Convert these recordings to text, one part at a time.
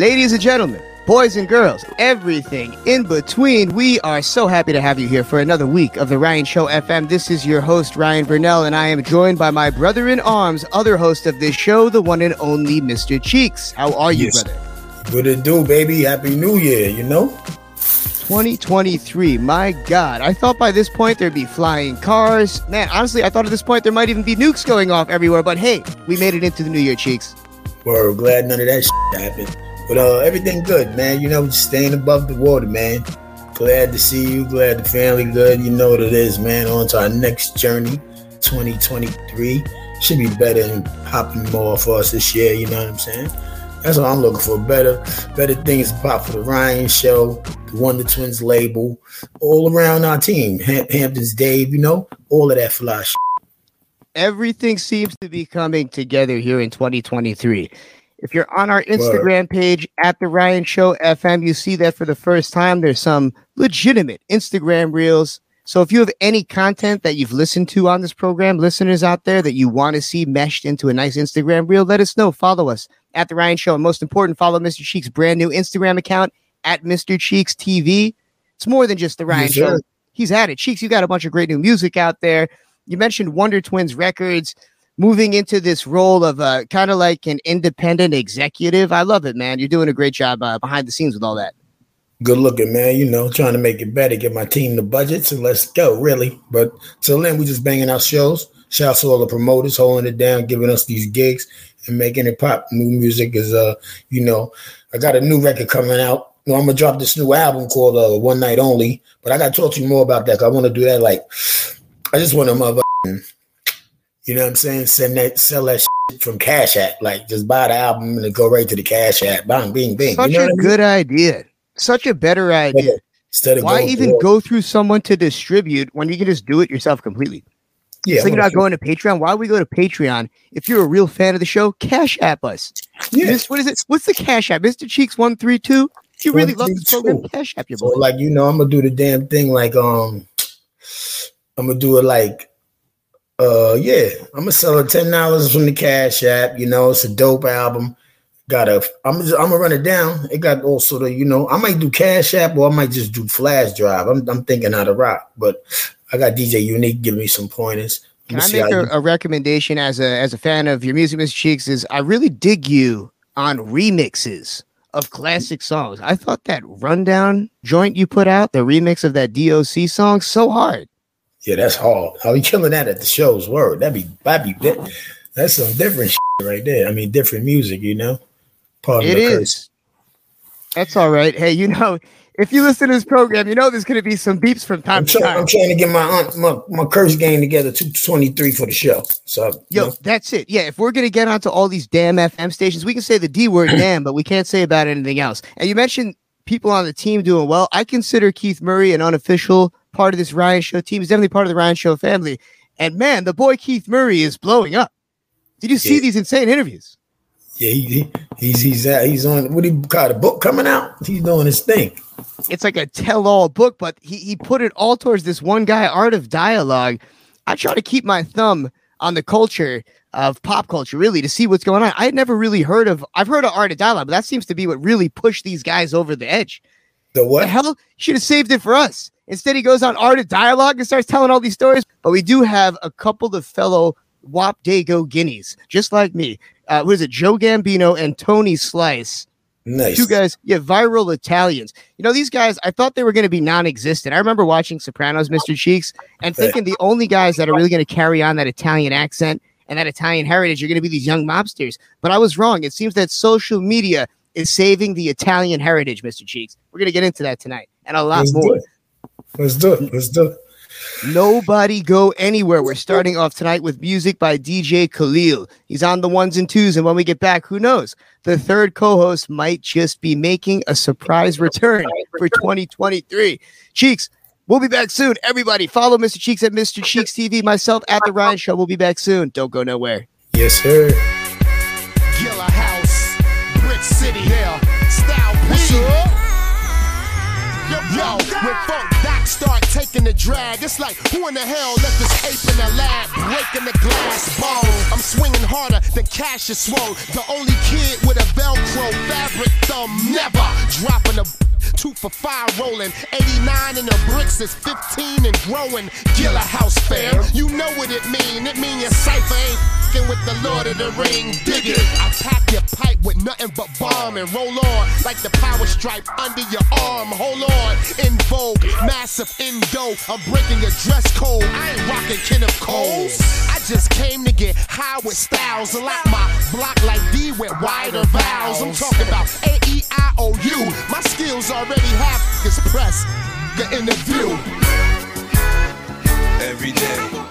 ladies and gentlemen, boys and girls, everything in between. We are so happy to have you here for another week of the Ryan Show FM. This is your host, Ryan Verneuille, and I am joined by my brother in arms, other host of this show, the one and only Mr. Cheeks. How are you, Yes. brother? Good it do, baby? Happy New Year, you know? 2023. My God, I thought by this point there'd be flying cars. Man, honestly, I thought at this point there might even be nukes going off everywhere. But hey, we made it into the new year, Cheeks. We're glad none of that shit happened. But uh, everything good, man. You know, just staying above the water, man. Glad to see you. Glad the family good. You know what it is, man. On to our next journey, 2023. Should be better and popping more for us this year. You know what I'm saying? That's what I'm looking for. Better, better things pop for the Ryan Show, the Wonder Twins label, all around our team. Ham- Hamptons Dave, you know, all of that fly shit. Everything seems to be coming together here in 2023. If you're on our Instagram page at the Ryan Show FM, you see that for the first time. There's some legitimate Instagram reels. So if you have any content that you've listened to on this program, listeners out there that you want to see meshed into a nice Instagram reel, let us know. Follow us at the Ryan Show. And most important, follow Mr. Cheeks' brand new Instagram account at Mr. Cheeks TV. It's more than just the Ryan Yes, Show. sir. He's at it. Cheeks, you got a bunch of great new music out there. You mentioned Wonder Twins Records moving into this role of uh, kind of like an independent executive. I love it, man. You're doing a great job uh, behind the scenes with all that. good looking, man. You know, trying to make it better, get my team the budget. So let's go, really. But till then, we're just banging out shows. Shouts to all the promoters holding it down, giving us these gigs and making it pop. New music is, uh, you know, I got a new record coming out. Well, I'm gonna drop this new album called uh, One Night Only. But I gotta talk to you more about that. I want to do that. Like, I just want to mother, you know what I'm saying? Send that, sell that shit from Cash App. Like, just buy the album and go right to the Cash App. Bang, bing, bing. Such you know a what I mean? good idea. Such a better idea. Of Why even through- go through someone to distribute when you can just do it yourself completely? Yeah, It's like you're I'm not going to Patreon. Why would we go to Patreon? If you're a real fan of the show, cash app us. yeah. Miss- what is it? What's the cash app? Mr. Cheeks one three two. If you really love this 132. program, cash app your So boy. like you know, I'm gonna do the damn thing like um I'm gonna do it like uh yeah, I'm gonna sell it ten dollars from the Cash App, you know, it's a dope album. Got a I'm just, I'm gonna run it down. It got all sort of, you know, I might do Cash App or I might just do flash drive. I'm I'm thinking out of rock, but I got DJ Unique giving me some pointers. Can I make a, a recommendation as a as a fan of your music, Mr. Cheeks? Is I really dig you on remixes of classic songs. I thought that rundown joint you put out, the remix of that DOC song, so hard. Yeah, that's hard. Oh, I'll be killing that at the shows. Word, that'd be that'd be that- that's some different shit right there. I mean, different music, you know. Pardon It the is. curse. That's all right. Hey, you know, if you listen to this program, you know there's going to be some beeps from time I'm to trying, time. I'm trying to get my aunt, my, my curse game together, 223 for the show. So, you Yo, know, that's it. Yeah, if we're gonna get onto all these damn FM stations, we can say the D word damn, but we can't say about anything else. And you mentioned people on the team doing well. I consider Keith Murray an unofficial part of this Ryan Show team. He's definitely part of the Ryan Show family. And man, the boy Keith Murray is blowing up. Did you see Yeah. these insane interviews? yeah, he, he, he's he's uh, he's on what do you call it, a book coming out? He's doing his thing. It's like a tell-all book, but he, he put it all towards this one guy, Art of Dialogue. I try to keep my thumb on the culture of pop culture, really, to see what's going on. I had never really heard of I've heard of Art of Dialogue, but that seems to be what really pushed these guys over the edge. The The what? hell should have saved it for us. Instead, he goes on Art of Dialogue and starts telling all these stories. But we do have a couple of fellow Wap Dago Guineas, just like me. Uh, who is it? Joe Gambino and Tony Slice. Nice. Two guys, yeah, viral Italians. You know, these guys, I thought they were going to be non existent. I remember watching Sopranos, Mr. Cheeks, and thinking the only guys that are really going to carry on that Italian accent and that Italian heritage are going to be these young mobsters. But I was wrong. It seems that social media is saving the Italian heritage, Mr. Cheeks. We're going to get into that tonight and a lot Let's more. it. Let's do it. Let's do it. Nobody go anywhere. We're starting off tonight with music by DJ Khalil. He's on the ones and twos, and when we get back, who knows? The third co-host might just be making a surprise return for 2023. Cheeks, we'll be back soon. Everybody, follow Mr. Cheeks at Mr. Cheeks TV. Myself at the Ryan Show. We'll be back soon. Don't go nowhere. Yes, sir. Brick yeah, Style P. Yo, with Funk Doc start taking the drag. It's like, who in the hell left this ape in the lab breaking the glass bowl? I'm swinging harder than cash is swole. The only kid with a Velcro fabric thumb, never dropping a two for five rolling. 89 in the bricks is 15 and growing. Gilla House Fair, you know what it mean. It mean your cipher ain't fing with the Lord of the Ring. Dig it. I pack your pipe with nothing but bomb and roll on like the power stripe under your arm. Hold on, in vogue, massive indo. I'm breaking your dress code. I ain't rocking Kenneth Coles. I just came to get high with styles. Lock my block like D with wider vowels. I'm talking about A E I O U. My skills already have this press. The interview. every day,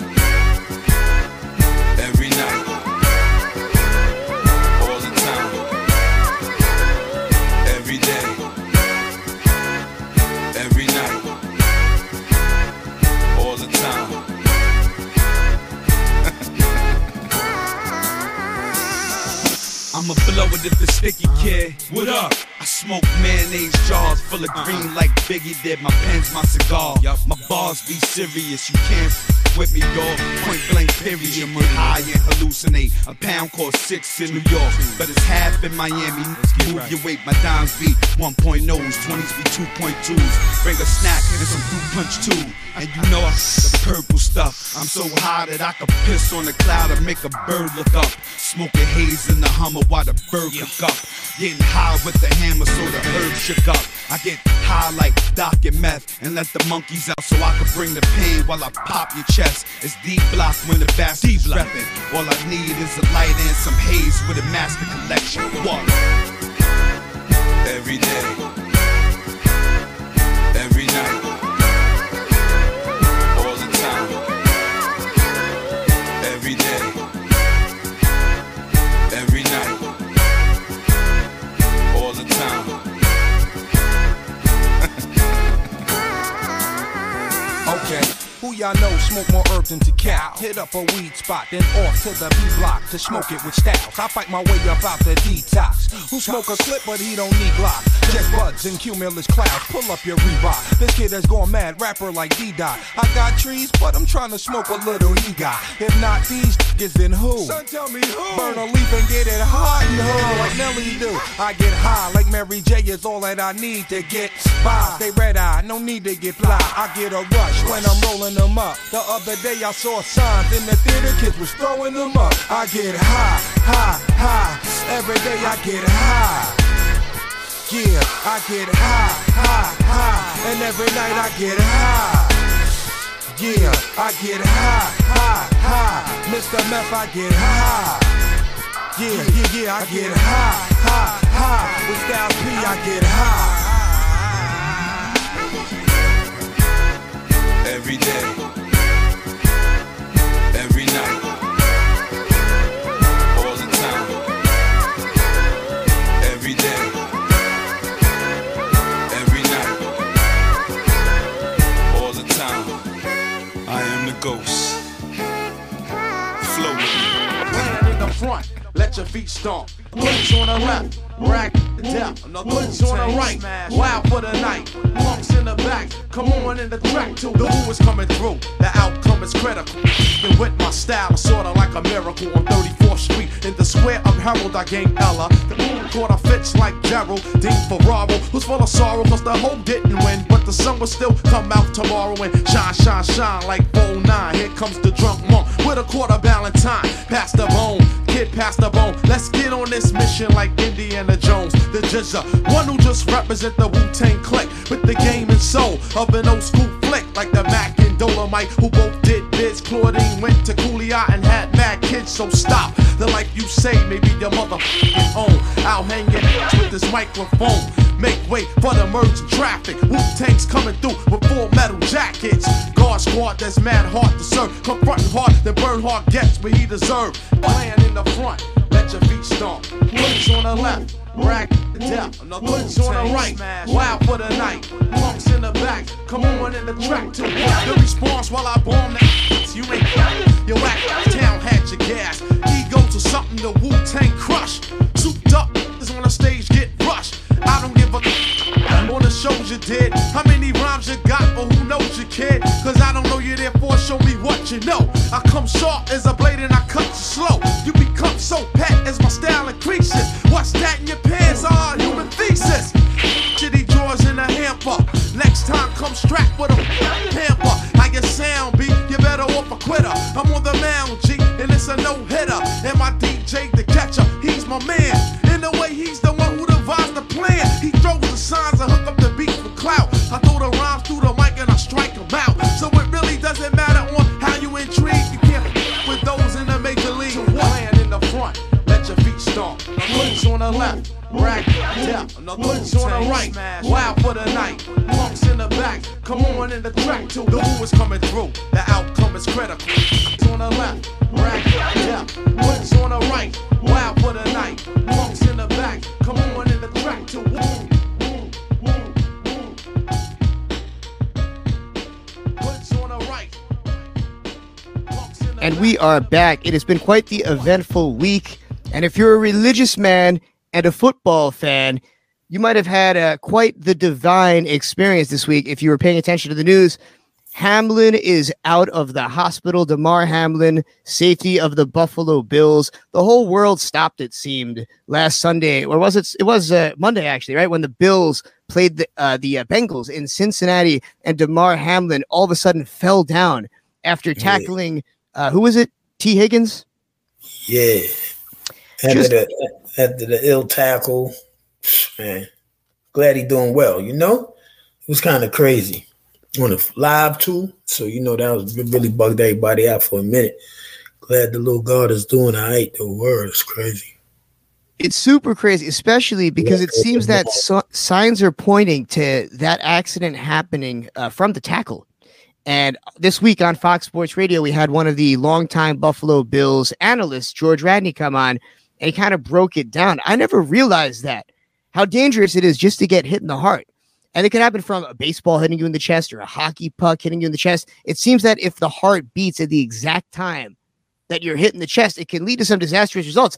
I'm a blow it if it's sticky, kid. What up? I smoke mayonnaise jars full of green like Biggie did. My pen's my cigar. My bars be serious. You can't with me, dog. Point blank, period. Get high and hallucinate. A pound costs six in New York, but it's half in Miami. Move your weight, my dimes be 1.0s, 20s be 2.2s. Bring a snack and some fruit punch too. And you know I, the purple stuff. I'm so high that I could piss on a cloud and make a bird look up. Smoking haze in the Hummer while the bird cook up. Getting high with the hammer so the herb shook up. I get high like Doc and meth and let the monkeys out so I can bring the pain while I pop your chest. It's deep block when the bastards reppin'. All I need is a light and some haze with a master collection. What? Every day, Y'all know smoke more herb than Cal? Hit up a weed spot, then off to the B block to smoke it with styles. I fight my way up out the detox. Who smoke a clip, but he don't need Glock. Just buds and cumulus clouds. Pull up your Reebok. This kid has gone mad, rapper like D Dot. I got trees, but I'm trying to smoke a little he got. If not these niggas, then who? Son, tell me who. Burn a leaf and get it hot and who? Like Nelly do. I get high like Mary J is all that I need to get by. Stay red eye, no need to get fly. I get a rush when I'm rolling them up. The other day I saw signs in the theater, kids was throwing them up. I get high, high, high. Every day I get high. Yeah, I get high, high, high. And every night I get high. Yeah, I get high, high, high. Mr. Meth, I get high. Yeah, yeah, yeah, I get high, high, high. With Styles P, I get high. Every day, every night, all the time, every day, every night, all the time. I am the ghost. Flow. With in the front, let your feet stomp. Hoods on the left, rack death. Hoods on the right, wild for the night. Punks in the back, come on in the track too. The who is coming through, the outcome is critical. Been with my style, sorta like a miracle on 34th Street. In the square of Herald, I gained Ella. The moon quarter fits like Gerald. Dean Ferraro, who's full of sorrow, cause the hope didn't win. But the sun will still come out tomorrow and shine, shine, shine like 09. Here comes the drunk monk with a quarter Valentine. Pass the bone, kid, pass the bone. Let's get on this mission like Indiana Jones, the Jizza. One who just represent the Wu Tang clique with the game and soul of an old school flick like the Mac Dolomite, who both did bids. Claudine went to Cooley and had mad kids, so stop. The life you say may be your motherfucking own. Out hanging with this microphone. Make way for the merging traffic. Wu tanks coming through with full metal jackets. Guard squad that's mad hard to serve. Confronting hard, then burn hard gets what he deserve. Playing in the front, let your feet stomp. Hoods on the left, rack to death. Hoods on the right, wild for the night. Punks in the back, come on in the track to The response while I bomb the you ain't Your whack town had your gas. Egos or something the Wu Tang crush. Souped up is on the stage get rushed. I don't give a on the shows you did. How many rhymes you got, but who knows you, kid? Cause I don't know you, therefore show me what you know. I come sharp as a blade and I cut you slow. You become so pet as my style increases. What's that in your pants? Ah, human thesis. Shitty drawers in a hamper. Next time, come strapped with a pamper. How you sound, B? You better off a quitter. I'm on the mound, G, and it's a no hitter. And my DJ, the catcher, he's my man. In the way, he's the one who devised the plan. He throws the signs and hook up the beat for clout. I throw the rhymes through the mic and I strike 'em out. So it really doesn't matter on how you intrigue. You can't with those in the major league. Land in the front, let your feet stomp. Hoods on the left, rack death. Hoods on the right, wild for the night. Punks in the back, come on in the track too. The who is coming through, the outcome is critical. Hoods on the left, rack death. Hoods on the right, wild for the night. Punks in the back, come on in the track too. Hoods on the right. punks in the And we are back. It has been quite the eventful week. And if you're a religious man and a football fan, you might have had uh, quite the divine experience this week if you were paying attention to the news. Hamlin is out of the hospital. Damar Hamlin, safety of the Buffalo Bills. The whole world stopped. It seemed last Sunday, or was it? It was uh, Monday actually, right when the Bills played the uh, the uh, Bengals in Cincinnati, and Damar Hamlin all of a sudden fell down after tackling. Uh, who was it? Tee Higgins. Yeah. After Just- the, after the ill tackle, man, glad he doing well. You know, it was kind of crazy on the live too. So you know that was really bugged everybody out for a minute. Glad the little guard is doing all right. The word is crazy. It's super crazy, especially because Yeah, it seems that so- signs are pointing to that accident happening uh, from the tackle. And this week on Fox Sports Radio, we had one of the longtime Buffalo Bills analysts, George Radney, come on and kind of broke it down. I never realized that how dangerous it is just to get hit in the heart. And it could happen from a baseball hitting you in the chest or a hockey puck hitting you in the chest. It seems that if the heart beats at the exact time that you're hit in the chest, it can lead to some disastrous results.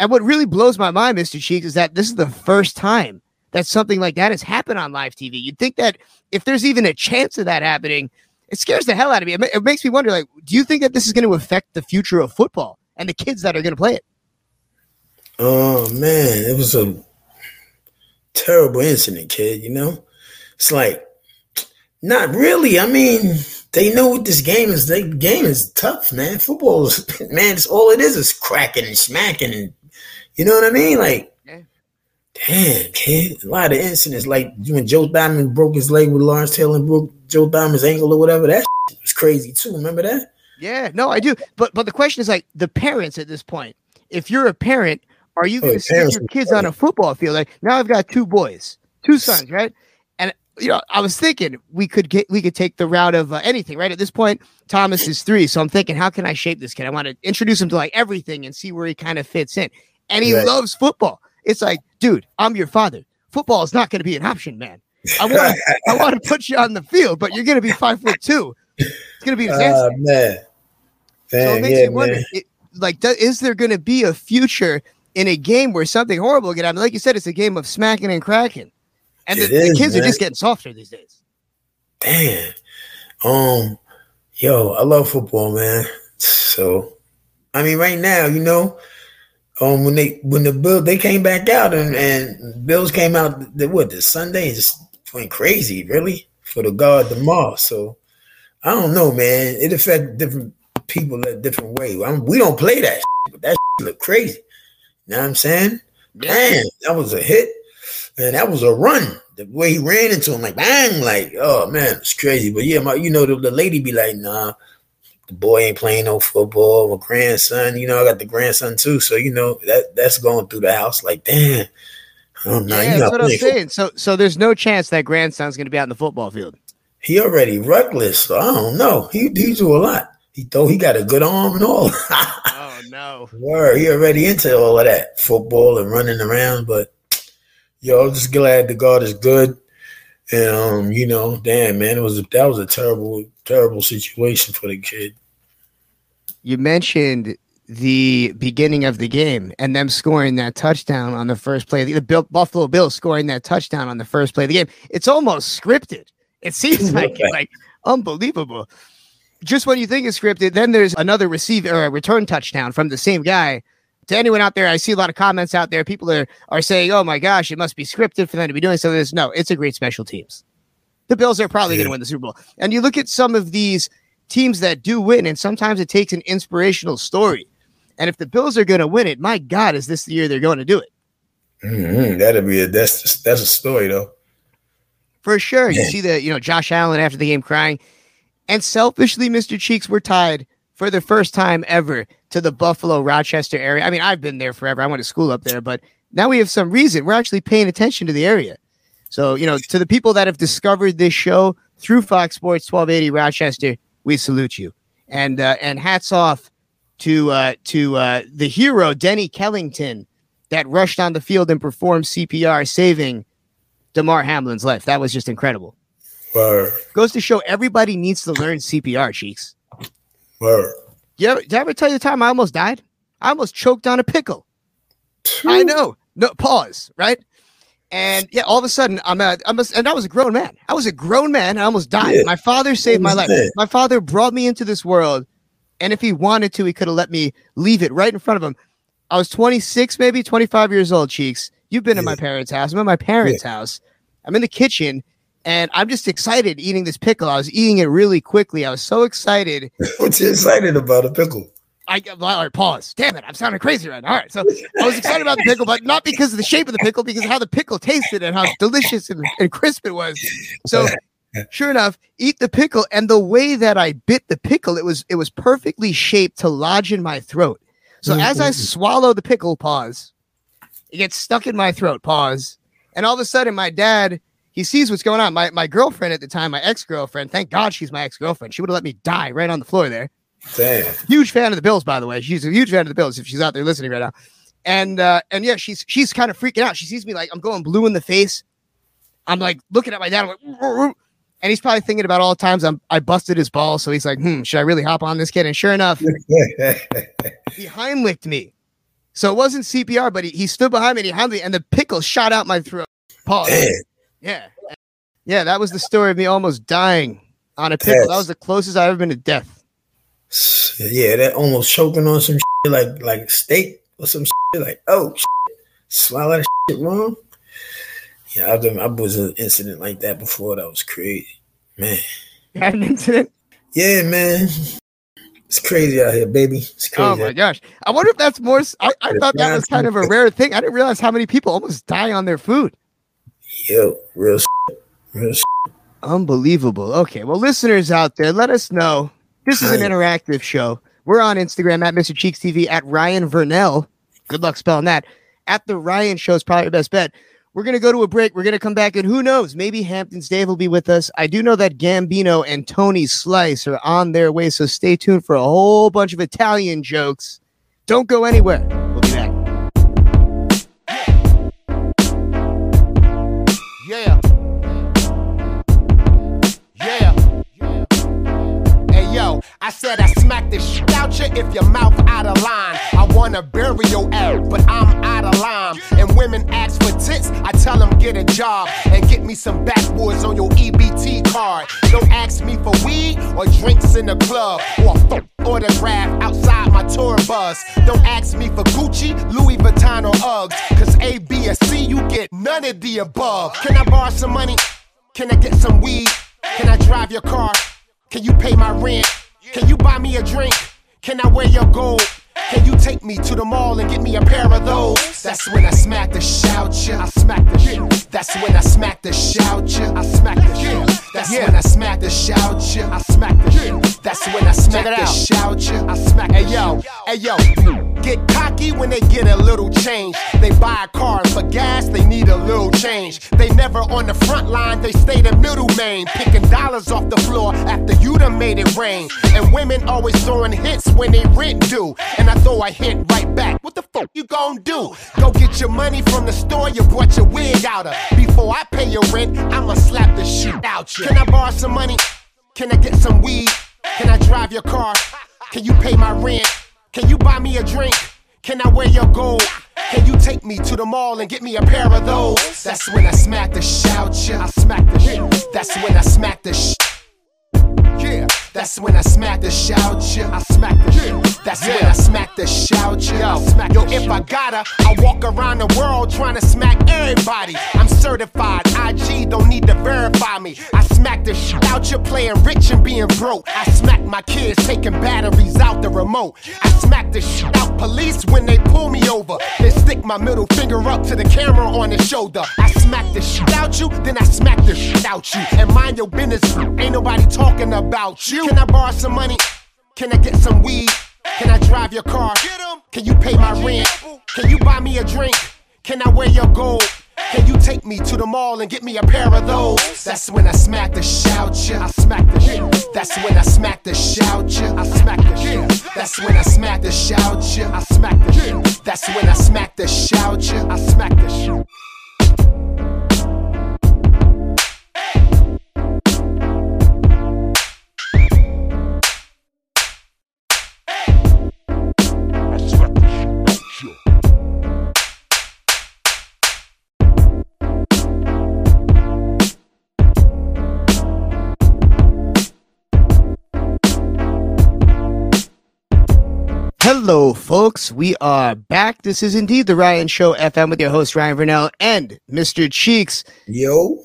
And what really blows my mind, Mr. Cheeks, is that this is the first time that something like that has happened on live TV. You'd think that if there's even a chance of that happening, it scares the hell out of me. It makes me wonder, like, do you think that this is going to affect the future of football and the kids that are going to play it? Oh man, it was a terrible incident, kid. You know, it's like not really. I mean, they know what this game is. The game is tough, man. Football is man. It's all it is is cracking and smacking, and you know what I mean. Like, Yeah. damn, kid. A lot of incidents, like when Joe Diamond broke his leg with Lawrence Taylor and broke Joe Diamond's ankle or whatever. That was crazy too. Remember that? Yeah, no, I do. But but the question is like the parents at this point. If you're a parent, are you going Oh, to send your kids on a football field? Like now, I've got two boys, two sons, right? And you know, I was thinking we could get we could take the route of uh, anything, right? At this point, Thomas is three, so I'm thinking, how can I shape this kid? I want to introduce him to like everything and see where he kind of fits in. And he Right. loves football. It's like, dude, I'm your father. Football is not going to be an option, man. I want I want to put you on the field, but you're going to be five foot two. It's going to be a. Uh, man. So it makes yeah, me wonder, it, like, do, is there going to be a future in a game where something horrible get happen? Like you said, it's a game of smacking and cracking, and the, It the is, kids are just getting softer these days. Damn. Um, yo, I love football, man. So, I mean, right now, you know, um, when they when the bill they came back out and and Bills came out, the, what the Sunday just went crazy, really for the guard Damar. So, I don't know, man. It affects different people a different way. I mean, we don't play that, shit, but that shit look crazy. You know what I'm saying? Damn, that was a hit. Man, that was a run. The way he ran into him, like bang, like oh man, it's crazy. But yeah, my you know the, the lady be like, nah, the boy ain't playing no football. My grandson, you know, I got the grandson too, so you know that that's going through the house. Like damn, oh no, yeah, that's what I'm saying. So, so there's no chance that grandson's going to be out in the football field. He already reckless, so I don't know. He he do a lot. He thought he got a good arm and all. Oh no! Word, he already into all of that football and running around. But yo, I'm just glad the God is good. And um, you know, damn man, it was a, that was a terrible, terrible situation for the kid. You mentioned the beginning of the game and them scoring that touchdown on the first play. The, the Bill, Buffalo Bills scoring that touchdown on the first play of the game. It's almost scripted. It seems like it, like unbelievable. Just when you think it's scripted, then there's another receive or a return touchdown from the same guy. To anyone out there, I see a lot of comments out there. People are are saying, "Oh my gosh, it must be scripted for them to be doing something." This no, it's a great special teams. The Bills are probably Yeah. going to win the Super Bowl. And you look at some of these teams that do win, and sometimes it takes an inspirational story. And if the Bills are going to win it, my God, is this the year they're going to do it? Mhm, That'll be a that's that's a story though. For sure. You see the, you know, Josh Allen after the game crying. And selfishly, Mr. Cheeks, we're tied for the first time ever to the Buffalo Rochester area. I mean, I've been there forever. I went to school up there, but now we have some reason. We're actually paying attention to the area. So, you know, to the people that have discovered this show through Fox Sports 1280 Rochester, we salute you. And uh, and hats off to uh, to uh, the hero Denny Kellington that rushed on the field and performed CPR, saving Damar Hamlin's life. That was just incredible. Word, Goes to show everybody needs to learn CPR, cheeks. word. You ever, did I ever tell you the time I almost died? I almost choked on a pickle. I know. No, pause, right? And yeah, all of a sudden, I'm a, I'm a, and I was a grown man. I was a grown man. I almost died. Yeah. My father saved my life. Understand. My father brought me into this world, and if he wanted to, he could have let me leave it right in front of him. I was 26, maybe 25 years old, cheeks. You've been in my parents' house. I'm in my parents' house. I'm in the kitchen, and I'm just excited eating this pickle. I was eating it really quickly. I was so excited. What's you excited about a pickle? I well, all right, pause. Damn it, I'm sounding crazy right now. All right, so I was excited about the pickle, but not because of the shape of the pickle, because of how the pickle tasted and how delicious and, and crisp it was. So, sure enough, eat the pickle, and the way that I bit the pickle, it was it was perfectly shaped to lodge in my throat. So mm-hmm. as I swallow the pickle, pause, it gets stuck in my throat. Pause, and all of a sudden, my dad he sees what's going on. My my girlfriend at the time, my ex girlfriend, thank God she's my ex girlfriend. She would have let me die right on the floor there Damn. huge fan of the Bills, by the way. She's a huge fan of the Bills if she's out there listening right now. And uh, and yeah, she's she's kind of freaking out. She sees me like I'm going blue in the face. I'm like looking at my dad. I'm like, and he's probably thinking about all the times I'm I busted his balls. So he's like, hmm, should I really hop on this kid? And sure enough, he Heimlicked me. So it wasn't CPR, but he, he stood behind me and he Heimlicked, me, and the pickle shot out my throat. Pause. Damn. Yeah, yeah, that was the story of me almost dying on a pickle. That was the closest I've ever been to death. Yeah, that almost choking on some shit like like steak or some shit like oh shit. swallow that shit wrong. Yeah, I've been I was an incident like that before. That was crazy, man. You had an incident. Yeah, man. It's crazy out here, baby. It's oh crazy. Oh my gosh! I wonder if that's more. I thought that was kind of a rare thing. I didn't realize how many people almost die on their food. Yo, real shit. Real shit. Unbelievable. Okay, well, listeners out there, let us know. This is an interactive show. We're on Instagram at Mr. Cheeks TV at Ryan Verneuille. Good luck spelling that. At the Ryan Show is probably your best bet. We're gonna go to a break. We're gonna come back, and who knows? Maybe Hampton's Dave will be with us. I do know that Gambino and Tony Slice are on their way, so stay tuned for a whole bunch of Italian jokes. Don't go anywhere. I said I smack the shit out you if your mouth out of line. I wanna bury your ass, but I'm out of line. And women ask for tits, I tell them get a job and get me some backwoods on your EBT card. Don't ask me for weed or drinks in the club or a autograph outside my tour bus. Don't ask me for Gucci, Louis Vuitton or Uggs, cause A, B, or C, you get none of the above. Can I borrow some money? Can I get some weed? Can I drive your car? Can you pay my rent? Can you buy me a drink? Can I wear your gold? Can you take me to the mall and get me a pair of those? That's when I smack the shout ya. I smack the shit. That's when I smack the shout ya. I smack the shit. That's when I smack the shout ya. I smack the shit. That's when I smack the shout ya. I smack the. Hey yo, hey yo. Get cocky when they get a little change. They buy a car for gas they need a little change. They never on the front line, they stay the middle main. Picking dollars off the floor after you done made it rain. And women always throwing hits when they rent due. And I throw a hit right back. What the fuck you gon' do? Go get your money from the store you brought your wig out of. Before I pay your rent, I'ma slap the shit out you. Can I borrow some money? Can I get some weed? Can I drive your car? Can you pay my rent? Can you buy me a drink? Can I wear your gold? Can you take me to the mall and get me a pair of those? That's when I smack the shout ya. I smack the shit. That's when I smack the shit. Yeah, That's when I smack the shout ya. I smack the shit. That's when I smack the shout ya. I smack Yo, if I gotta, I walk around the world trying to smack everybody. I'm certified. IG don't need to verify me. I smack the shout out you playing rich and being broke. I smack my kids taking batteries out the remote. I smack the shout out police when they pull me over. Then stick my middle finger up to the camera on the shoulder. I smack the shout out you, then I smack the shout out you. And mind your business, ain't nobody talking about you. Can I borrow some money? Can I get some weed? Can I drive your car? Can you pay my rent? Can you buy me a drink? Can I wear your gold? Can you take me to the mall and get me a pair of those? That's when I smack the shout ya. I smack the shit. That's when I smack the shout ya. I smack the shit. That's when I smack the shout ya. I smack the shit. That's when I smack the shout ya. I smack the shit. Hello, folks. We are back. This is indeed the Ryan Show FM with your host Ryan Verneuille and Mr. Cheeks. Yo,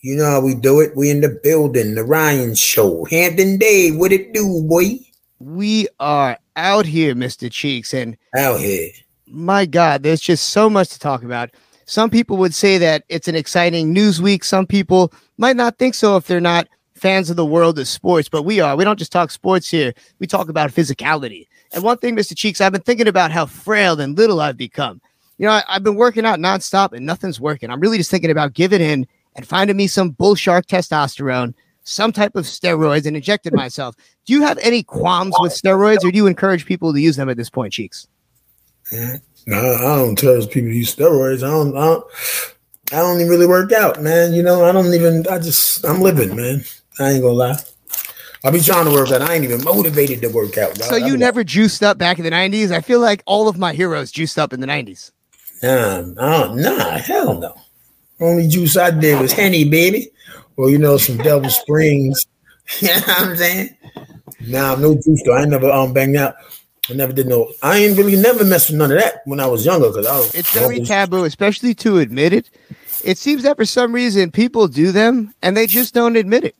you know how we do it. We in the building, the Ryan Show. Hampton Day, what it do, boy? We are out here, Mr. Cheeks, and Out here. my God, there's just so much to talk about. Some people would say that it's an exciting news week. Some people might not think so if they're not fans of the world of sports, but we are. We don't just talk sports here, we talk about physicality. And one thing, Mr. Cheeks, I've been thinking about how frail and little I've become. You know, I, have been working out nonstop and nothing's working. I'm really just thinking about giving in and finding me some bull shark testosterone, some type of steroids, and injecting myself. Do you have any qualms with steroids, or do you encourage people to use them at this point, Cheeks? No, I don't tell people to use steroids. I don't, I don't. I don't even really work out, man. You know, I don't even. I just, I'm living, man. I ain't gonna lie. I be trying to work out. I ain't even motivated to work out. So you never juiced up back in the '90s? I feel like all of my heroes juiced up in the '90s. Nah, nah, nah, hell no. Only juice I did was Henny, baby, or you know, some Devil Springs. you know what I'm saying? Nah, no juice though. I never um banged out. I never did no. I ain't really never messed with none of that when I was younger because I was. It's very taboo, especially to admit it. It seems that for some reason people do them and they just don't admit it.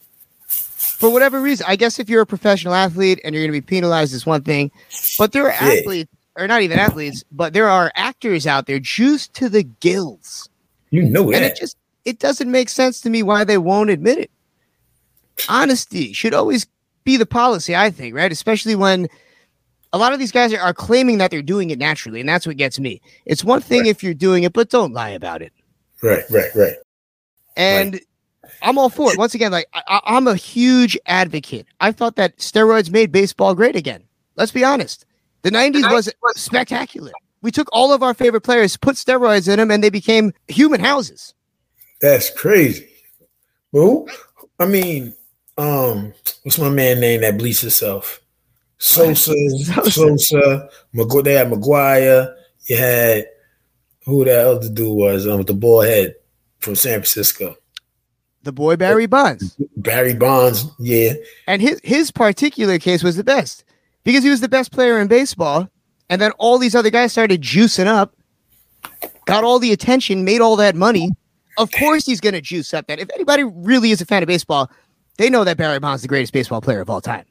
For whatever reason, I guess if you're a professional athlete and you're going to be penalized, is one thing. But there are Yeah. athletes, or not even athletes, but there are actors out there juiced to the gills, You know it. and that. it just it doesn't make sense to me why they won't admit it. Honesty should always be the policy, I think, right? Especially when a lot of these guys are, are claiming that they're doing it naturally, and that's what gets me. It's one thing if you're doing it, but don't lie about it. right, right, right. And I'm all for it. Once again, like I, I'm a huge advocate. I thought that steroids made baseball great again. Let's be honest. The 90s was spectacular. We took all of our favorite players, put steroids in them, and they became human houses. That's crazy. Well, I mean, um, what's my man name that bleached himself? Sosa, Sosa. Sosa, Magu- they had McGwire. You had who that other dude was um, with the ball head from San Francisco. The boy Barry Bonds. Barry Bonds, yeah. And his his particular case was the best because he was the best player in baseball. And then all these other guys started juicing up, got all the attention, made all that money. Of course, he's going to juice up that. If anybody really is a fan of baseball, they know that Barry Bonds is the greatest baseball player of all time.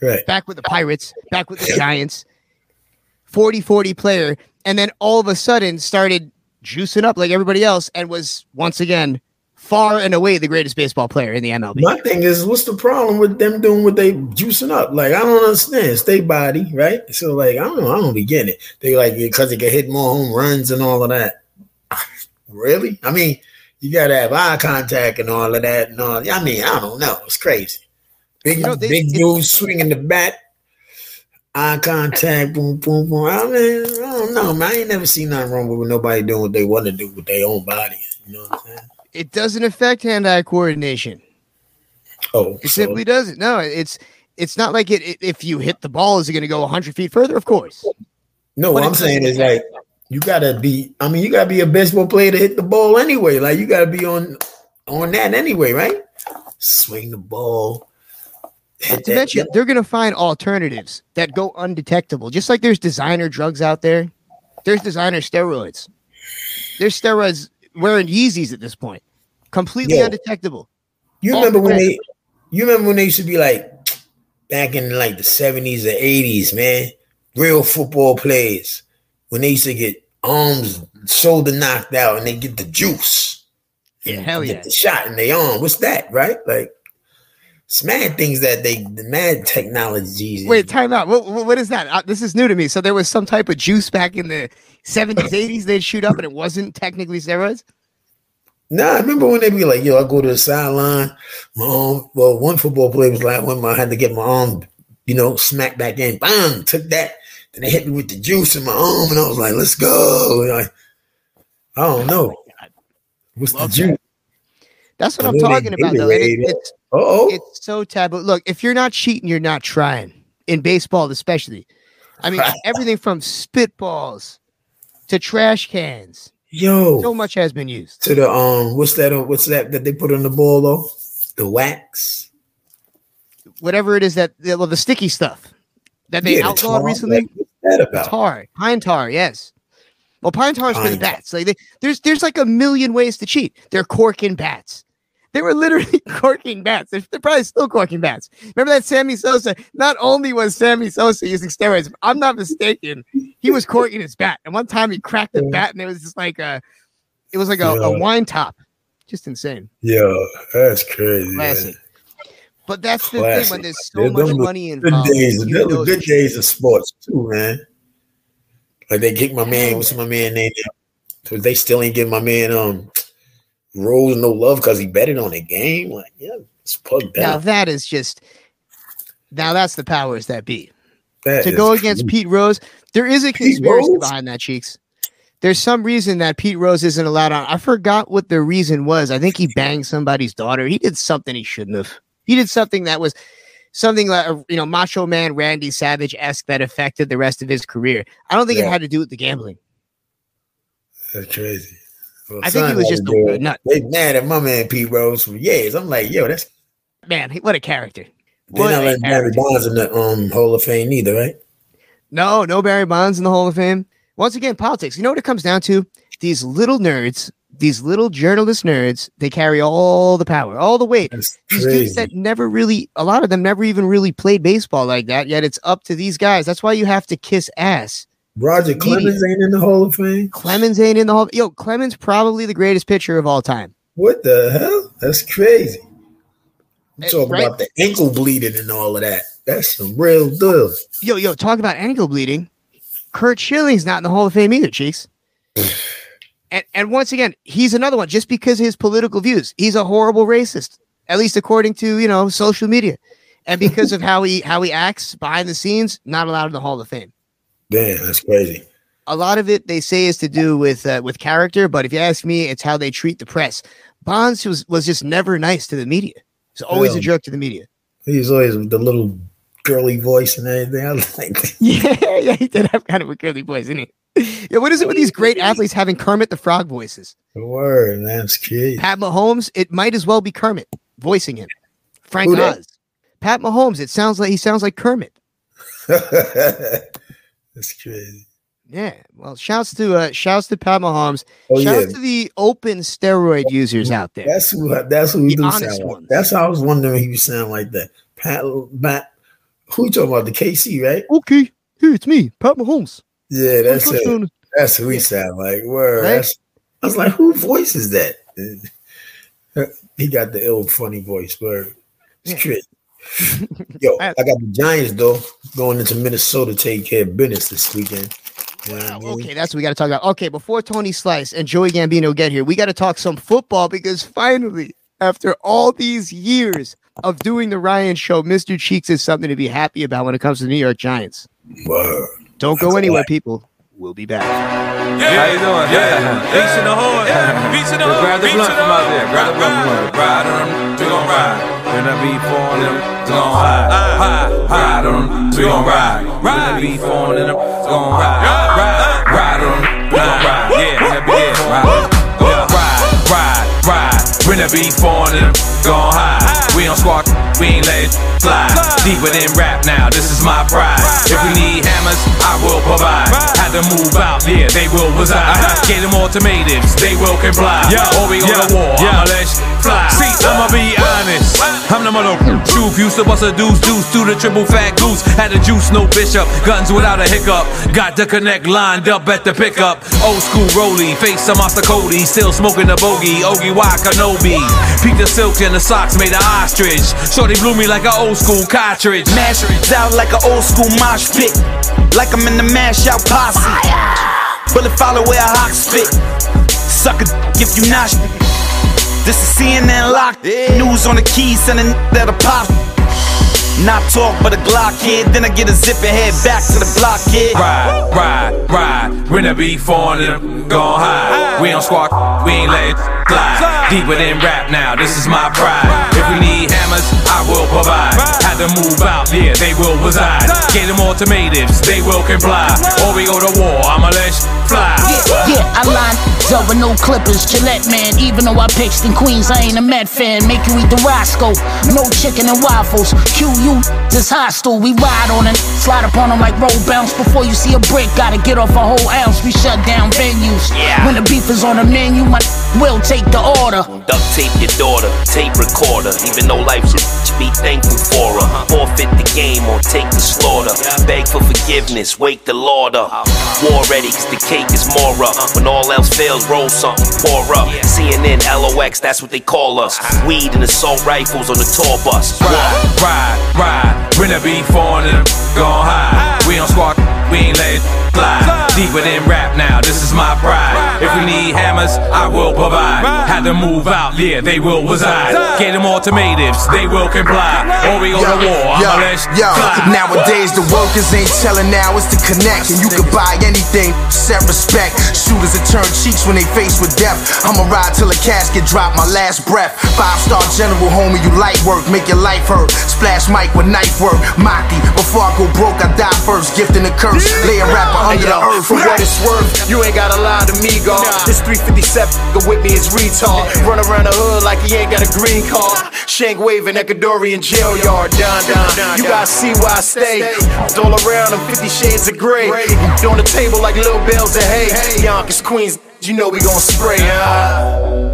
Right. Back with the Pirates, back with the Giants, 40 40 player. And then all of a sudden started juicing up like everybody else and was once again far and away the greatest baseball player in the MLB. My thing is, what's the problem with them doing what they juicing up? Like, I don't understand. It's their body, right? So, like, I don't know. I don't be getting it. They like because they get hit more home runs and all of that. really? I mean, you gotta have eye contact and all of that and all. I mean, I don't know. It's crazy. Big, You know, they- big dude swinging the bat, eye contact, boom, boom, boom. I mean, I don't know, man. I ain't never seen nothing wrong with nobody doing what they want to do with their own body. You know what I'm saying? It doesn't affect hand-eye coordination. Oh, It so- simply doesn't. No, it's it's not like it, it- if you hit the ball, is it going to go 100 feet further? Of course. No, what I'm saying is like you gotta be. I mean, you gotta be a baseball player to hit the ball anyway. Like you gotta be on on that anyway, right? Swing the ball. Not to mention, they're going to find alternatives that go undetectable. Just like there's designer drugs out there, there's designer steroids. There's steroids wearing Yeezys at this point, completely Yeah. undetectable. You All remember when they? You remember when they used to be like back in like the seventies or eighties, man? Real football players when they used to get arms, shoulder knocked out, and they get the juice. Yeah, and hell get yeah. the shot in their arm. What's that? Right? Like it's mad things that they the mad technologies. Wait, time out. What, what is that? Uh, this is new to me. So there was some type of juice back in the 70s, 80s they'd shoot up and it wasn't technically steroids? Nah, I remember when they be like, "Yo, I go to the sideline, my arm." Well, one football player was like, "When I had to get my arm, you know, smacked back in, bang, took that." Then they hit me with the juice in my arm, and I was like, "Let's go!" I don't know, what's the Love juice? That's what I I'm talking they about, though. It, it's, Oh, it's so taboo. Look, if you're not cheating, you're not trying. In baseball, especially. I mean, everything from spitballs to trash cans. yo, So much has been used. to the um, what's that? uh, What's that that they put on the ball though? The wax. Whatever it is that, well, the sticky stuff that they Yeah, the outlawed tar, recently. What's that about? tar, pine tar, yes. Well, pine tar is for the bats. Like they, there's there's like a million ways to cheat. They're corking bats. They were literally corking bats. They're, they're probably still corking bats. Remember that Sammy Sosa? Not only was Sammy Sosa using steroids, if I'm not mistaken, he was corking his bat. And one time he cracked the bat, and it was just like a, it was like a, a wine top. Just insane. Yeah, that's crazy. Classic. But that's the thing when there's so They're much money Good involved. days. Those know were good it's days of sports too, man. Like they kicked my man. What's my man name? They still ain't getting my man um Rose no love because he betted on the game. Like, yeah, it's plugged Now that is just now that's the powers that be. That to go against crazy. Pete Rose, there is a Pete conspiracy Rose? behind that, Cheeks. There's some reason that Pete Rose isn't allowed on. I forgot what the reason was. I think he banged somebody's daughter. He did something he shouldn't have. He did something that was something like uh, you know Macho Man Randy Savage esque that affected the rest of his career. I don't think it had to do with the gambling. That's crazy. I think he was just a nut. They mad at my man Pete Rose for years. I'm like, yo, that's Man, what a character! they're not letting Barry. Bonds in the um Hall of Fame either, right? No, no Barry Bonds in the Hall of Fame. Once again, politics. You know what it comes down to? These little nerds, these little journalist nerds, they carry all the power, all the weight. These dudes that never really, a lot of them never even really played baseball like that. Yet it's up to these guys. That's why you have to kiss ass. Roger Clemens ain't in the Hall of Fame. Clemens ain't in the Hall. Yo, Clemens probably the greatest pitcher of all time. What the hell? That's crazy. I'm talking right? about the ankle bleeding and all of that. That's some real deal. Yo, yo, talk about ankle bleeding. Curt Schilling's not in the Hall of Fame either, Cheeks. and and once again, he's another one. Just because of his political views, he's a horrible racist. At least according to you know social media, and because of how he how he acts behind the scenes, not allowed in the Hall of Fame. Damn, that's crazy. A lot of it they say is to do with uh, with character, but if you ask me, it's how they treat the press. Bonds was was just never nice to the media. He's always a jerk to the media. He's always the little girly voice and everything. I like Yeah, yeah, he did have kind of a girly voice, didn't he? Yeah, what is it with these great athletes having Kermit the Frog voices? the word. It's crazy. Pat Mahomes, it might as well be Kermit voicing him. Frank Who that? Oz. Pat Mahomes, it sounds like he sounds like Kermit. that's crazy. Yeah. Well, shouts to uh shouts to Pat Mahomes. Oh shouts yeah, to the open steroid users out there. that's what That's what we The do sound like. That's how I was wondering he would sound like that. Pat, Pat. Who you talking about? The KC, right? Okay. Hey, it's me, Pat Mahomes. Yeah, that's it. That's who he sound like. Word. Right? That's, I was like, who voice is that? he got the ill funny voice. Word. It's Yeah. crazy. Yo, I- got the Giants though going into Minnesota to take care of business this weekend. You know what I Wow, mean? okay, that's what we got to talk about. Okay, before Tony Slice and Joey Gambino get here, we got to talk some football because finally, after all these years of doing the Ryan show, Mr. Cheeks is something to be happy about when it comes to the New York Giants. Word. Don't go That's anywhere, people. We'll be back. Yeah. How you doing? Yeah. Beats in the hood. Yeah. Beats in the hood. Grab the blunt in the from out there. Grab the blunt from out there. Ride on them. We gon' ride. When I be falling, them, We gon' ride. Ride. Ride on them. We gon' ride. when I Ride. be falling, them, Gon' ride. Ride. Ride on them. We gon' ride. Yeah. When it be yeah. Ride. Yeah. Ride. Ride. Ride. When it be falling, them. Gon' hide. We on squawk, we ain't let it fly. Deeper than rap now, this is my pride. If we need hammers, I will provide. Had to move out, yeah, they will reside. Uh-huh. Get them ultimatums, they will comply. Or we go to war, I'ma let you fly. See, I'ma be honest. I'm the mother truth. Used to bust a deuce, deuce to the triple fat goose. Had a juice, no bishop. Guns without a hiccup. Got the connect lined up at the pickup. Old school rollie, face some Master Cody. Still smoking the bogey. Ogie Y Kenobi. Peek the silk and the socks made of ostrich. Shorty blew me like an old school cartridge. Mash it out like an old school mosh pit. Like I'm in the mash out posse. Bullet follow where a hawk spit. Suck a if you not. This is CNN LOX. News on the keys, sending that'll pop. Not talk, but a Glock kid. Then I get a zip and head back to the block kid. Ride, ride, ride. When the beef on them, gon' hide. We on squawk, we ain't let it slide. Deeper than rap now, this is my pride. If we need hammers, I will provide. Had to move out, yeah, they will reside. Get them ultimatums, they will comply. Or we go to war, I'ma let you fly. Yeah, yeah, I line up with no clippers, Gillette man. Even though I pitched in Queens, I ain't a Met fan. Make you eat the Roscoe, no chicken and waffles. QU this hostile, we ride on it. Slide up on them like roll bounce. Before you see a brick, gotta get off a whole ounce. We shut down venues. Yeah. When the beef is on the menu, my will take the order. Duct tape your daughter, tape recorder. Even though life's a bitch, be thankful for her. Forfeit the game or take the slaughter. Beg for forgiveness, wake the Lord up. War ready, cause the cake is more up. When all else fails, roll something, pour up. CNN, LOX, that's what they call us. Weed and assault rifles on the tour bus. Ride, ride, ride. When the beef on them, gon' hide. We on squawk, we ain't let fly. Deeper than rap now, this is my pride. If we need hammers, I will provide. Had to move out, yeah, they will reside. Get them ultimatums, they will comply. Or we go to war, I'ma let yo. fly. Nowadays the workers ain't telling now, it's the connect. And you can buy anything, set respect. Shooters that turn cheeks when they face with death. I'ma ride till a casket drop my last breath. Five star general, homie, you light work, make your life hurt. Splash mic with knife work. Maki, before I go broke, I die first. Gifting a curse, lay a rapper under the earth. For what it's worth, you ain't gotta lie to me, God. This 357 go with me is retard. Run around the hood like he ain't got a green card. Shank waving Ecuadorian jail yard. Down, down. You gotta see why I stay. It's all around them 50 shades of gray. On the table like little bells of hay. Yonkers, Queens, you know we gon' spray, huh?